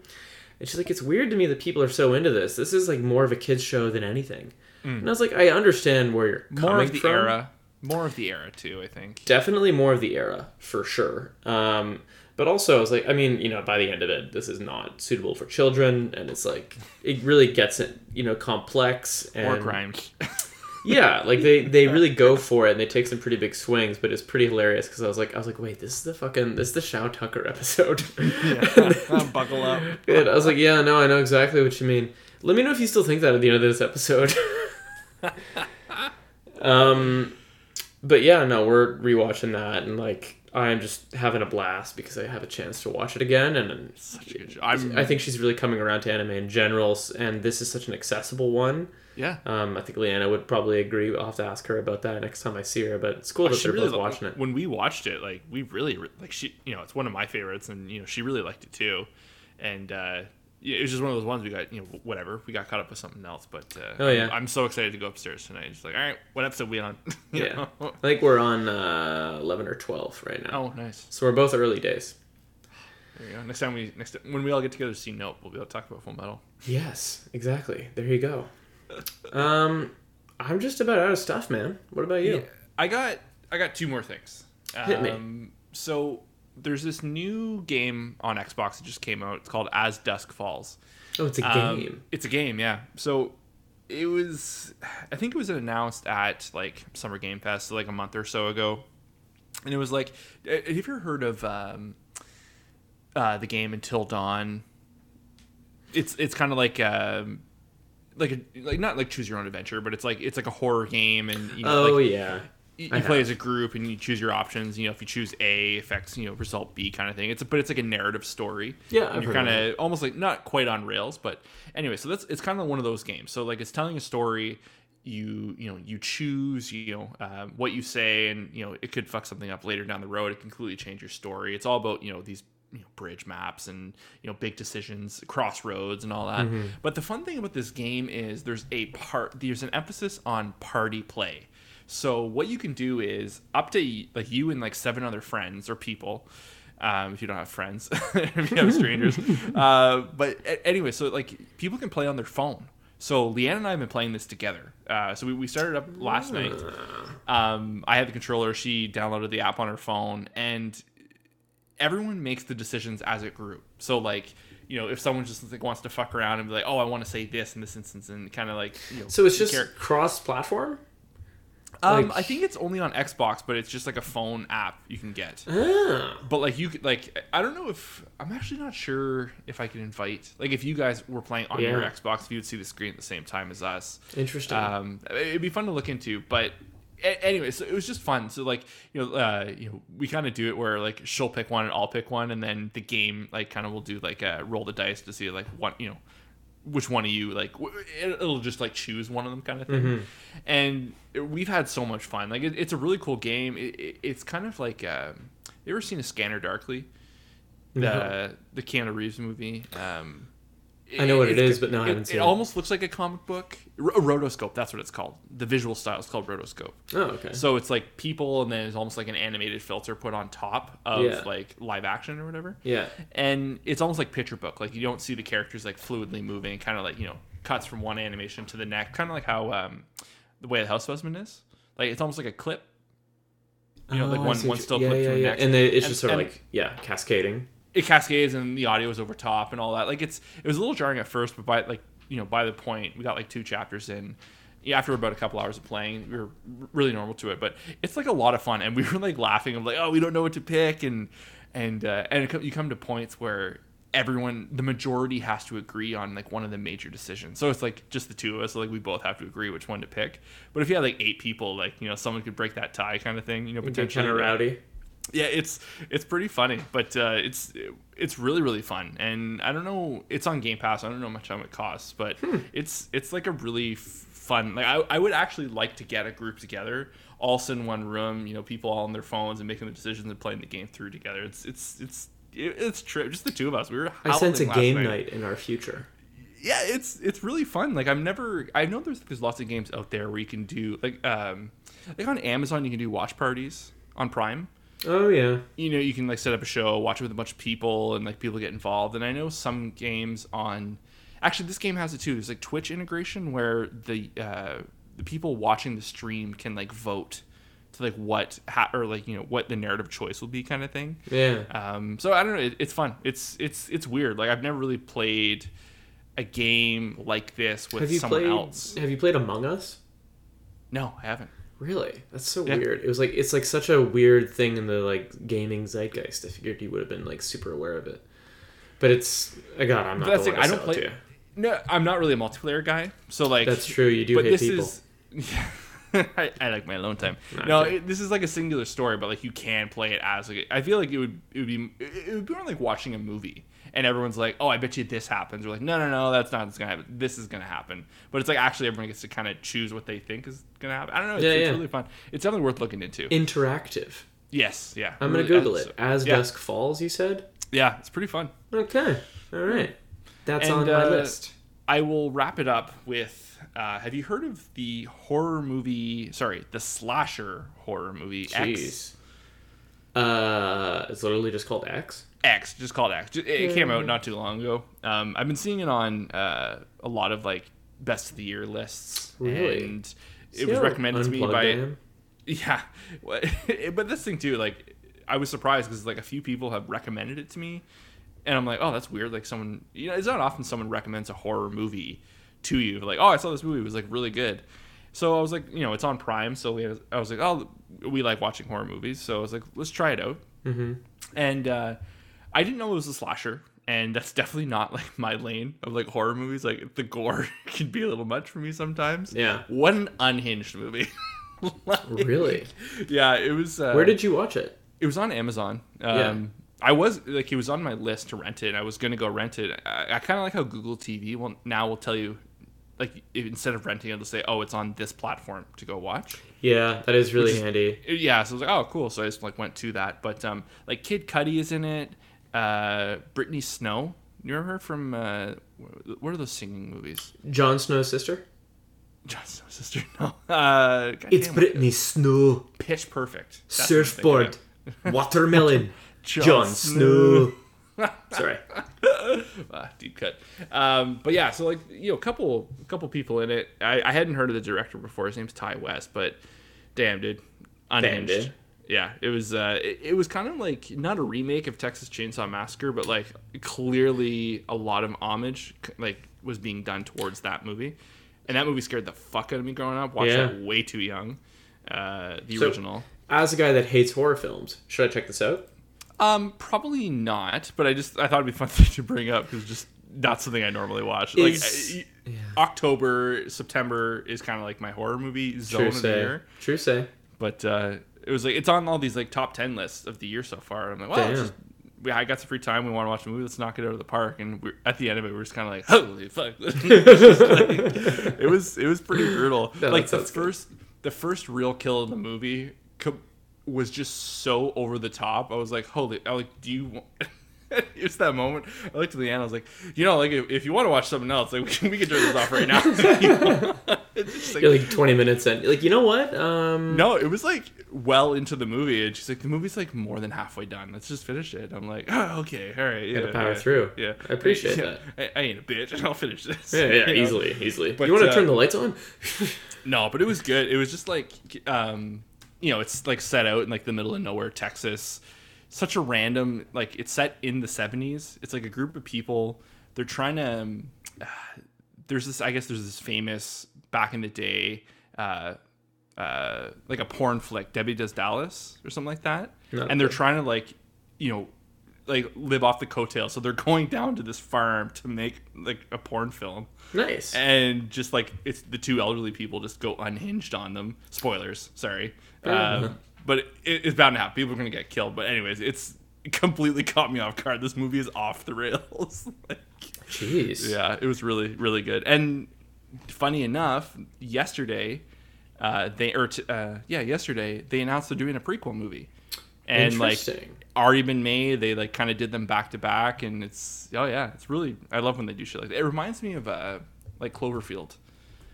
And she's like, it's weird to me that people are so into this. This is like more of a kids show than anything. And I was like, I understand where you're coming more of the from era. More of the era too. I think. definitely more of the era for sure um, but also i was like i mean you know by the end of it this is not suitable for children and it's like it really gets it you know complex and More crimes. *laughs* yeah like they they really go for it and they take some pretty big swings but it's pretty hilarious because i was like i was like wait this is the fucking this is the shou tucker episode *laughs* *laughs* Buckle up. *laughs* and i was like yeah no i know exactly what you mean let me know if you still think that at the end of this episode um but yeah no we're rewatching that and like i'm just having a blast because i have a chance to watch it again and Such a good show. I'm. i think she's really coming around to anime in general and this is such an accessible one yeah. um, i think leanna would probably agree i'll have to ask her about that next time i see her but it's cool that She they're really both watching it When we watched it, like we really like she, you know, it's one of my favorites, and you know, she really liked it too. And uh, it was just one of those ones we got, you know, whatever. We got caught up with something else, but uh, Oh, yeah. I'm, I'm so excited to go upstairs tonight. Just like, all right, what episode we on? *laughs* Yeah know? i think we're on uh, 11 or 12 right now Oh, nice. so we're both early days There you go. Next time we, next when we all get together to see Nope, we'll be able to talk about Full Metal. Yes, exactly. There you go. Um, I'm just about out of stuff, man. What about you? I got I got two more things. Hit me. Um, so there's this new game on Xbox that just came out. It's called As Dusk Falls. Oh, it's a Um, game. It's a game, yeah. So it was, I think it was announced at like Summer Game Fest like a month or so ago, and it was like, have you ever heard of um, uh, the game Until Dawn. It's it's kind of like um, like a like not like choose your own adventure, but it's like it's like a horror game, and you know, Oh like, yeah. you, play as a group and you choose your options. You know, if you choose A, affects you know result B kind of thing. It's a, but it's like a narrative story. Yeah, and I've you're kind of almost like not quite on rails, but anyway. So that's it's kind of one of those games. So like it's telling a story. You you know you choose you know uh, what you say, and you know it could fuck something up later down the road. It can completely change your story. It's all about you know these you know, bridge maps and you know big decisions, crossroads, and all that. But the fun thing about this game is there's a part there's an emphasis on party play. So what you can do is up to like you and like seven other friends or people. Um, if you don't have friends, *laughs* if you have strangers, *laughs* uh, but anyway, so like people can play on their phone. So Leanne and I have been playing this together. Uh, so we, we started up last night. Um, I had the controller. She downloaded the app on her phone, and everyone makes the decisions as a group. So like, you know, if someone just like wants to fuck around and be like, "Oh, I want to say this in this instance," and kind of like, you know, So it's just care- cross-platform. um, like- I think it's only on Xbox, but it's just like a phone app you can get. Ah. But like you could like I don't know if I'm actually not sure if I could invite like if you guys were playing on your Xbox, if you would see the screen at the same time as us. Interesting. Um, it'd be fun to look into, but anyway, so it was just fun. So like you know, uh, you know, we kind of do it where like she'll pick one and I'll pick one, and then the game like kind of will do like a roll the dice to see like what you know which one of you like it- it'll just like choose one of them kind of thing and we've had so much fun. Like it, it's a really cool game. It, it, it's kind of like um, you ever seen a scanner darkly? The No. the Keanu Reeves movie? Um I know what it's- but no, I it, haven't seen it it. almost looks like a comic book R- rotoscope that's what it's called the visual style is called rotoscope oh, okay. so it's like people and then it's almost like an animated filter put on top of Yeah. like live action or whatever yeah. and it's almost like picture book like you don't see the characters like fluidly moving kind of like you know cuts from one animation to the next kind of like how um the way the house husband is like it's almost like a clip you know like Oh, I one one still yeah, clip yeah, to the next and then it's And- just sort of and- like yeah, cascading. It cascades and the audio is over top and all that. Like it's it was a little jarring at first but by like you know by the point we got like two chapters in. Yeah, after about a couple hours of playing we were really normal to it but it's like a lot of fun and we *laughs* were like laughing of like oh we don't know what to pick and and uh, and it, you come to points where everyone the majority has to agree on like one of the major decisions. So it's like just the two of us so like we both have to agree which one to pick. But if you had like eight people like you know someone could break that tie kind of thing you know potentially. kind of rowdy. Yeah it's it's pretty funny but uh, it's it's really really fun and i don't know it's on game pass i don't know how much it costs but it's it's like a really fun like I, I would actually like to get a group together all in one room you know people all on their phones and making the decisions and playing the game through together it's it's it's it's true just the two of us we were I sense a game night. night in our future. yeah it's it's really fun like i've never i know there's there's lots of games out there where you can do like um like on amazon you can do watch parties on prime Oh yeah. you know you can like set up a show watch it with a bunch of people and like people get involved. And i know some games on actually this game has it too. There's like twitch integration where the uh the people watching the stream can like vote to like what ha- or like you know what the narrative choice will be kind of thing. Yeah. um so i don't know it, it's fun. It's it's it's weird. Like i've never really played a game like this with have you someone played else. Have you played Among Us? no i haven't Really? That's so Yeah. weird. It was like it's like such a weird thing in the like gaming zeitgeist. I figured you would have been like super aware of it. But it's uh, God, I'm not That's the the one thing, to I don't play- no i'm not really a multiplayer guy so like That's true. You do but hate this people. is *laughs* I, I like my alone time. Nah, no, it, this is like a singular story, but like you can play it as like I feel like it would it would be it would be more like watching a movie, and everyone's like, oh, I bet you this happens. We're like, no, no, no, that's not what's gonna happen. This is gonna happen. But it's like actually everyone gets to kind of choose what they think is gonna happen. I don't know. It's, Yeah, it's yeah. really fun. It's definitely worth looking into. Interactive. yes, yeah. I'm gonna Google it. As yeah. dusk falls, you said. Yeah, it's pretty fun. Okay. All right. That's And, on my uh, list. I will wrap it up with. Uh, have you heard of the horror movie? Sorry, the slasher horror movie X? Jeez. Uh, it's literally just called X. X, just called X. It came out not too long ago. Um, I've been seeing it on uh, a lot of like best of the year lists, Really? and it was recommended to me by am? *laughs* yeah. *laughs* But this thing too, like I was surprised because like a few people have recommended it to me, and I'm like, oh, that's weird. Like someone, you know, it's not often someone recommends a horror movie to you. Like, oh, I saw this movie; it was like really good. So I was like, you know, it's on Prime, so we, I was like, oh, we like watching horror movies, so I was like, let's try it out Mm-hmm. and uh, I didn't know it was a slasher, and that's definitely not like *laughs* my lane of like horror movies. Like the gore *laughs* can be a little much for me sometimes. Yeah. What an unhinged movie. *laughs* Like, Really? Yeah, it was. Uh, Where did you watch it? it was on Amazon. Um, I was like, it was on my list to rent it. I was gonna go rent it. I, I kind of like how Google TV will now will tell you, like, instead of renting, it'll say, "Oh, it's on this platform to go watch." Yeah, that is really handy. yeah, so I was like, oh, cool. So I just like went to that. But um, like Kid Cudi is in it. Uh, Brittany Snow. You remember her from uh, what are those singing movies? Jon Snow's sister? Jon Snow's sister. *laughs* No. Uh, It's Brittany Snow. Pitch Perfect. That's what I'm thinking Surfboard. *laughs* Watermelon. Jon Jon Snow. Snow. Sorry. *laughs* Ah, deep cut. Um, but yeah, so like you know, a couple, couple people in it. I, I hadn't heard of the director before. His name's Ti West, but damn, dude, unhinged. dude. Yeah, it was. Uh, it, it was kind of like not a remake of Texas Chainsaw Massacre, but like clearly a lot of homage like was being done towards that movie, and that movie scared the fuck out of me growing up. Watched Yeah. that way too young. Uh, the So- original. As a guy that hates horror films, should I check this out? Um, probably not, but I just I thought it'd be fun *laughs* thing to bring up because just not something I normally watch. Like Is- I- October, September is kind of like my horror movie zone True of the year. True say. But uh, it was like it's on all these like top ten lists of the year so far. I'm like, well, just, we, I got some free time. We want to watch a movie. Let's knock it out of the park. And we're, at the end of it, we're just kind of like, holy fuck! *laughs* Like- it was it was pretty brutal. No, like the sounds good. first the first real kill in the movie co- was just so over the top. I was like, holy! I like, do you? Want... *laughs* *laughs* It's that moment. I looked at Leanne. I was like, you know, like if, if you want to watch something else, like *laughs* we can, we can turn this off right now. *laughs* It's just like- You're like 20 minutes in. Like, you know what? Um, no, it was like well into the movie, and she's like, "The movie's like more than halfway done. Let's just finish it." I'm like, "Oh, okay, all right, yeah, Gotta power yeah, through. Yeah, I appreciate Yeah. that. I, I ain't a bitch, and I'll finish this. Yeah, yeah, You know? easily, easily. But, you want to uh, turn the lights on? No, but it was good. It was just like, um, you know, it's like set out in like the middle of nowhere, Texas. Such a random, like it's set in the 70s. It's like a group of people. They're trying to. Um, *sighs* there's this, I guess, there's this famous back in the day, uh, uh, like a porn flick, Debbie Does Dallas or something like that. And they're trying to like, you know, like live off the coattails. So they're going down to this farm to make like a porn film nice. and just like it's the two elderly people just go unhinged on them. Spoilers, sorry, um, but it, it's bound to happen. People are gonna get killed. But anyways, it's it completely *laughs* caught me off guard. This movie is off the rails. *laughs* like, Jeez. yeah, it was really really good. And funny enough, yesterday, uh, they or t- uh, yeah, yesterday they announced they're doing a prequel movie, and like already been made. They like kind of did them back to back, and it's oh yeah, it's really I love when they do shit like that. It reminds me of uh like Cloverfield,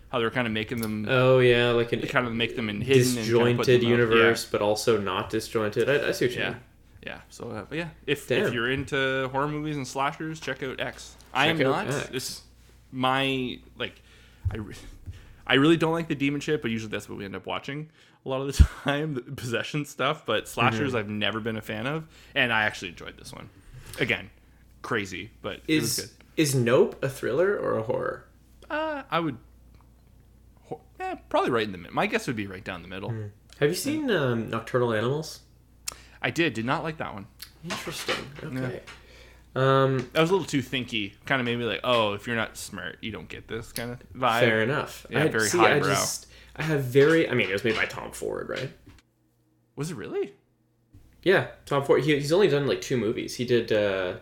how they're kind of making them Oh yeah, like an kind of make them in hidden and kinda put disjointed them out. universe, but also not disjointed. I, I see what you Yeah. yeah. mean. Yeah, so uh, yeah, if, Damn. if you're into horror movies and slashers, check out X. I am not. X. It's my like, I, re- I really don't like the demon shit, but usually that's what we end up watching a lot of the *laughs* time, the possession stuff. But slashers, Mm-hmm. I've never been a fan of, and I actually enjoyed this one. Again, crazy, but it was Is good. is Nope a thriller or a horror? Uh, I would, eh, probably right in the middle. My guess would be right down the middle. Have you seen um, Nocturnal Animals? I did, did not like that one. Interesting. Okay. Um, That was a little too thinky. Kind of made me like, oh, if you're not smart, you don't get this kind of vibe. fair enough. Yeah, I, very see, I just I have very. I mean, it was made by Tom Ford, right? Was it really? Yeah, Tom Ford. He, he's only done like two movies. He did uh,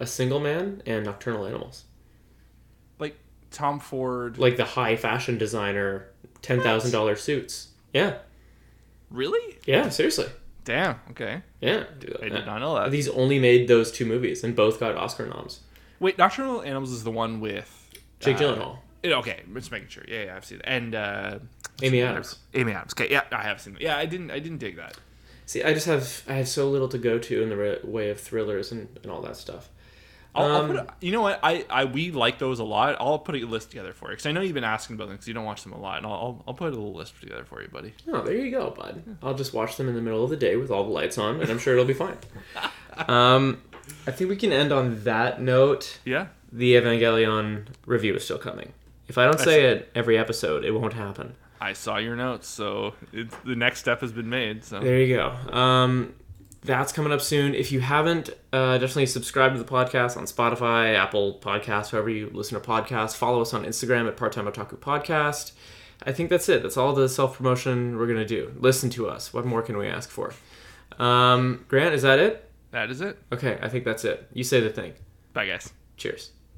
A Single Man and Nocturnal Animals. Like Tom Ford? Like the high fashion designer, ten thousand dollars suits. Yeah, Really? yeah. Seriously. Damn. Okay. Yeah. Dude, I did not know that. He's only made those two movies, and both got Oscar noms. Wait, Nocturnal Animals is the one with Jake uh, Gyllenhaal, it- okay, just making sure. Yeah, yeah, I've seen it. And uh, Amy Adams. Amy Adams. Okay, yeah, I have seen it. Yeah, I didn't. I didn't dig that. See, I just have I have so little to go to in the way of thrillers and, and all that stuff. I'll, I'll Um, put a, you know what? I, I we like those a lot. I'll put a list together for you because I know you've been asking about them because you don't watch them a lot, and I'll, I'll I'll put a little list together for you, buddy. Oh, there you go, bud. I'll just watch them in the middle of the day with all the lights on, and I'm sure it'll be fine. *laughs* um, I think we can end on that note. Yeah. The Evangelion review is still coming. If I don't say it every episode, it won't happen. I saw your notes, so it's, the next step has been made. So There you go. Um, that's coming up soon. If you haven't, uh, definitely subscribe to the podcast on Spotify, Apple Podcasts, however you listen to podcasts. Follow us on Instagram at Part Time Otaku Podcast. I think that's it. That's all the self promotion we're gonna do. Listen to us. What more can we ask for? Um, Grant, is that it? That is it. Okay, I think that's it. You say the thing. Bye, guys. Cheers.